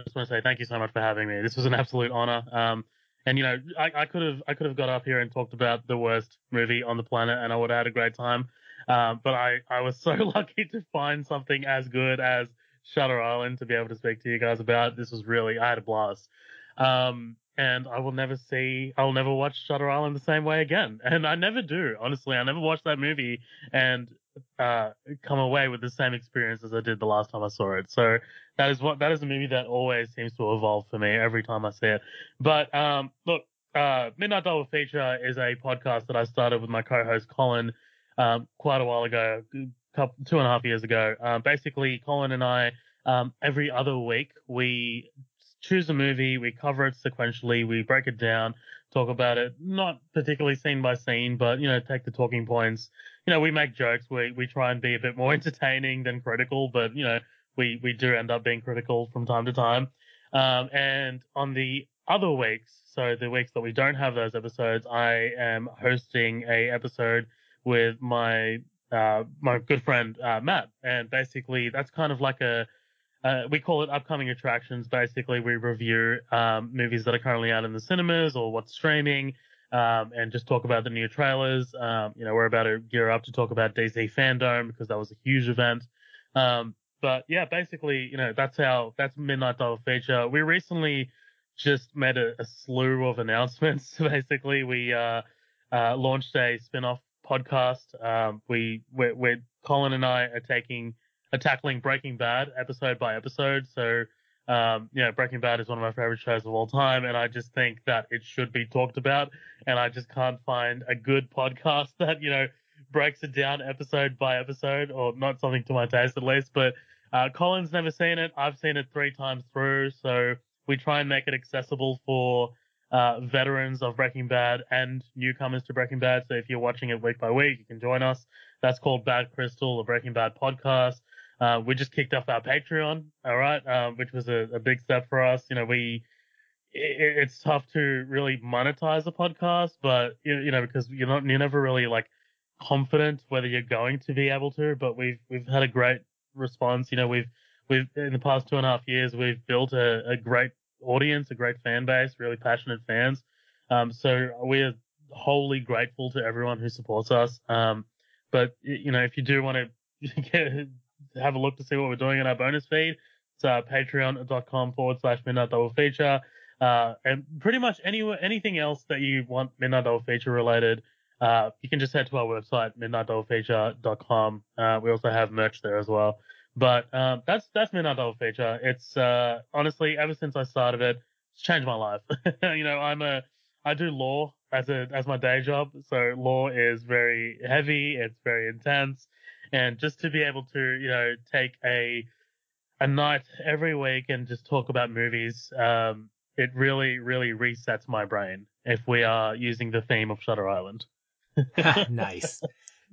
I just want to say thank you so much for having me. This was an absolute honor. Um, and you know, I, I could have I could have got up here and talked about the worst movie on the planet, and I would have had a great time. Um, but I I was so lucky to find something as good as Shutter Island to be able to speak to you guys about. This was really I had a blast. Um, and I will never see, I will never watch Shutter Island the same way again. And I never do, honestly. I never watched that movie and uh, come away with the same experience as I did the last time I saw it. So that is what that is a movie that always seems to evolve for me every time I see it. But um, look, uh, Midnight Double Feature is a podcast that I started with my co-host Colin um, quite a while ago, couple, two and a half years ago. Uh, basically, Colin and I um, every other week we choose a movie, we cover it sequentially, we break it down, talk about it, not particularly scene by scene, but you know, take the talking points. You know, we make jokes, we we try and be a bit more entertaining than critical, but you know, we we do end up being critical from time to time. Um, and on the other weeks, so the weeks that we don't have those episodes, I am hosting a episode with my uh, my good friend uh, Matt, and basically that's kind of like a uh, we call it upcoming attractions. Basically, we review um, movies that are currently out in the cinemas or what's streaming, um, and just talk about the new trailers. Um, you know, we're about to gear up to talk about DC Fandom because that was a huge event. Um, but yeah, basically, you know, that's how that's Midnight Double Feature. We recently just made a, a slew of announcements. basically, we uh, uh, launched a spin-off podcast. Um, we we're, we're Colin and I are taking are tackling Breaking Bad episode by episode. So, um, you know, Breaking Bad is one of my favorite shows of all time, and I just think that it should be talked about. And I just can't find a good podcast that you know breaks it down episode by episode, or not something to my taste at least. But uh, Colin's never seen it. I've seen it three times through, so we try and make it accessible for uh, veterans of Breaking Bad and newcomers to Breaking Bad. So if you're watching it week by week, you can join us. That's called Bad Crystal, a Breaking Bad podcast. Uh, we just kicked off our Patreon, all right, um, which was a, a, big step for us. You know, we it, it's tough to really monetize a podcast, but you know because you're not you're never really like confident whether you're going to be able to. But we've we've had a great response. You know, we've we've in the past two and a half years we've built a, a great audience, a great fan base, really passionate fans. Um, so we're wholly grateful to everyone who supports us. Um, but you know, if you do want to have a look to see what we're doing in our bonus feed, it's uh, patreon.com forward slash midnight double feature. Uh, and pretty much any anything else that you want midnight double feature related, uh, you can just head to our website midnightdoublefeature.com. Uh, we also have merch there as well. But um, that's that's midnight double feature. It's uh, honestly ever since I started it, it's changed my life. you know, I'm a I do law as a as my day job. So law is very heavy, it's very intense, and just to be able to you know take a a night every week and just talk about movies, um, it really really resets my brain. If we are using the theme of Shutter Island. nice.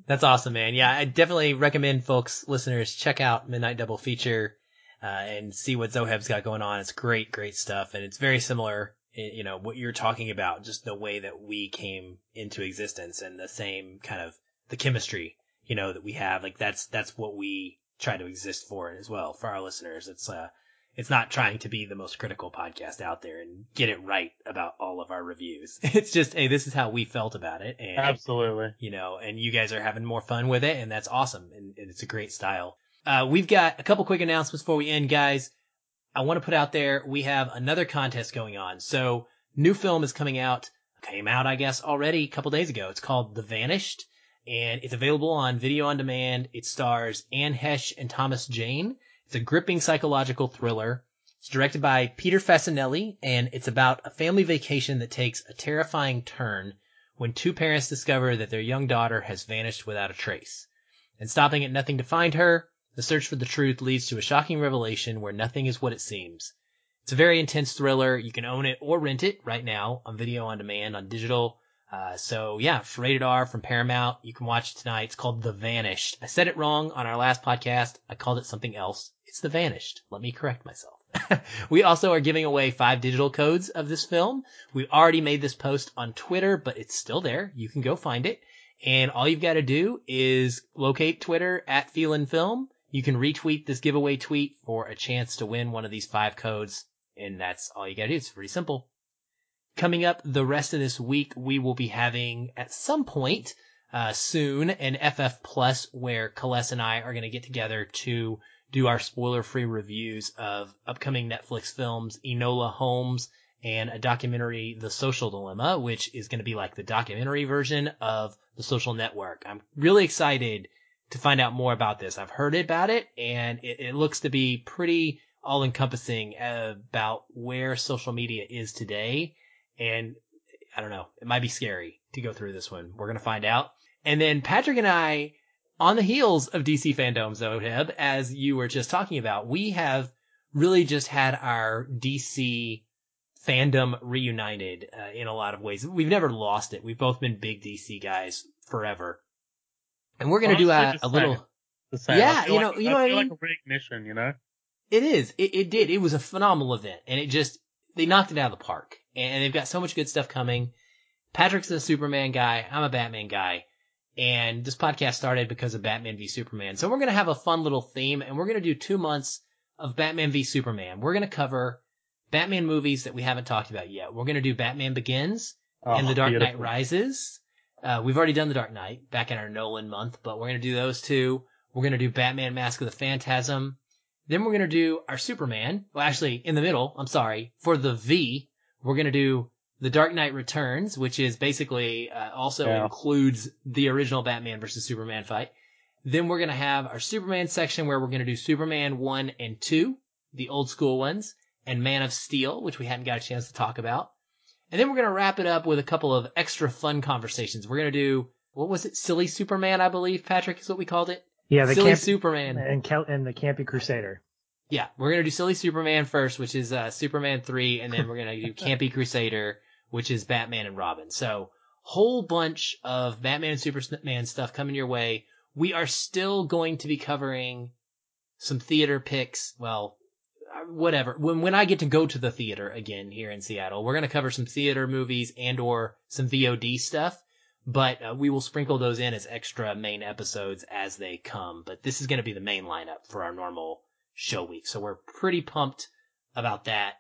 That's awesome, man. Yeah, I definitely recommend folks, listeners, check out Midnight Double Feature uh, and see what Zoheb's got going on. It's great, great stuff, and it's very similar you know, what you're talking about, just the way that we came into existence and the same kind of the chemistry, you know, that we have. Like that's, that's what we try to exist for as well for our listeners. It's, uh, it's not trying to be the most critical podcast out there and get it right about all of our reviews. It's just, hey, this is how we felt about it. And, Absolutely. You know, and you guys are having more fun with it and that's awesome. And, and it's a great style. Uh, we've got a couple quick announcements before we end, guys. I want to put out there we have another contest going on. So new film is coming out, came out I guess already a couple days ago. It's called The Vanished and it's available on video on demand. It stars Anne Heche and Thomas Jane. It's a gripping psychological thriller. It's directed by Peter Facinelli and it's about a family vacation that takes a terrifying turn when two parents discover that their young daughter has vanished without a trace. And stopping at nothing to find her, the search for the truth leads to a shocking revelation where nothing is what it seems. It's a very intense thriller. You can own it or rent it right now on video on demand on digital. Uh, so yeah, rated R from Paramount. You can watch it tonight. It's called The Vanished. I said it wrong on our last podcast. I called it something else. It's The Vanished. Let me correct myself. we also are giving away five digital codes of this film. We already made this post on Twitter, but it's still there. You can go find it. And all you've got to do is locate Twitter at Feelin Film you can retweet this giveaway tweet for a chance to win one of these five codes, and that's all you gotta do. It's pretty simple. Coming up the rest of this week, we will be having at some point uh, soon an FF Plus where Kales and I are going to get together to do our spoiler-free reviews of upcoming Netflix films, Enola Holmes, and a documentary, The Social Dilemma, which is going to be like the documentary version of The Social Network. I'm really excited to find out more about this. I've heard about it and it, it looks to be pretty all encompassing about where social media is today. And I don't know, it might be scary to go through this one. We're going to find out. And then Patrick and I, on the heels of DC fandom, Zoheb, as you were just talking about, we have really just had our DC fandom reunited uh, in a lot of ways. We've never lost it. We've both been big DC guys forever. And we're gonna do a, a little. Yeah, you know, like, you know, I feel I mean? like a reignition, you know. It is. It, it did. It was a phenomenal event, and it just they knocked it out of the park. And they've got so much good stuff coming. Patrick's a Superman guy. I'm a Batman guy. And this podcast started because of Batman v Superman. So we're gonna have a fun little theme, and we're gonna do two months of Batman v Superman. We're gonna cover Batman movies that we haven't talked about yet. We're gonna do Batman Begins Oh, and The Dark Knight. Rises. Uh, we've already done The Dark Knight back in our Nolan month, but we're going to do those two. We're going to do Batman Mask of the Phantasm. Then we're going to do our Superman. Well, actually, in the middle, I'm sorry, for the V, we're going to do The Dark Knight Returns, which is basically, uh, also Yeah. includes the original Batman versus Superman fight. Then we're going to have our Superman section where we're going to do Superman 1 and 2, the old school ones, and Man of Steel, which we hadn't got a chance to talk about. And then we're going to wrap it up with a couple of extra fun conversations. We're going to do, what was it? Silly Superman, I believe, Patrick, is what we called it. Yeah, the Silly camp Superman. and Kel- and the Campy Crusader. Yeah, we're going to do Silly Superman first, which is uh, Superman 3, and then we're going to do Campy Crusader, which is Batman and Robin. So, whole bunch of Batman and Superman stuff coming your way. we are still going to be covering some theater picks. Well, uh, whatever. When when I get to go to the theater again here in Seattle, we're gonna cover some theater movies and or some VOD stuff. But uh, we will sprinkle those in as extra main episodes as they come. But this is gonna be the main lineup for our normal show week, so we're pretty pumped about that.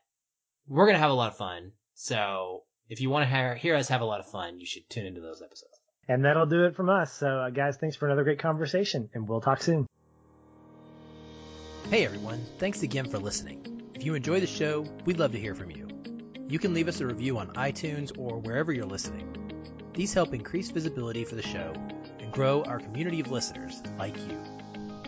We're gonna have a lot of fun. So if you want to hear, hear us have a lot of fun, you should tune into those episodes. And that'll do it from us. So, uh, guys, thanks for another great conversation, and we'll talk soon. Hey everyone, thanks again for listening. If you enjoy the show, we'd love to hear from you. You can leave us a review on iTunes or wherever you're listening. These help increase visibility for the show and grow our community of listeners like you.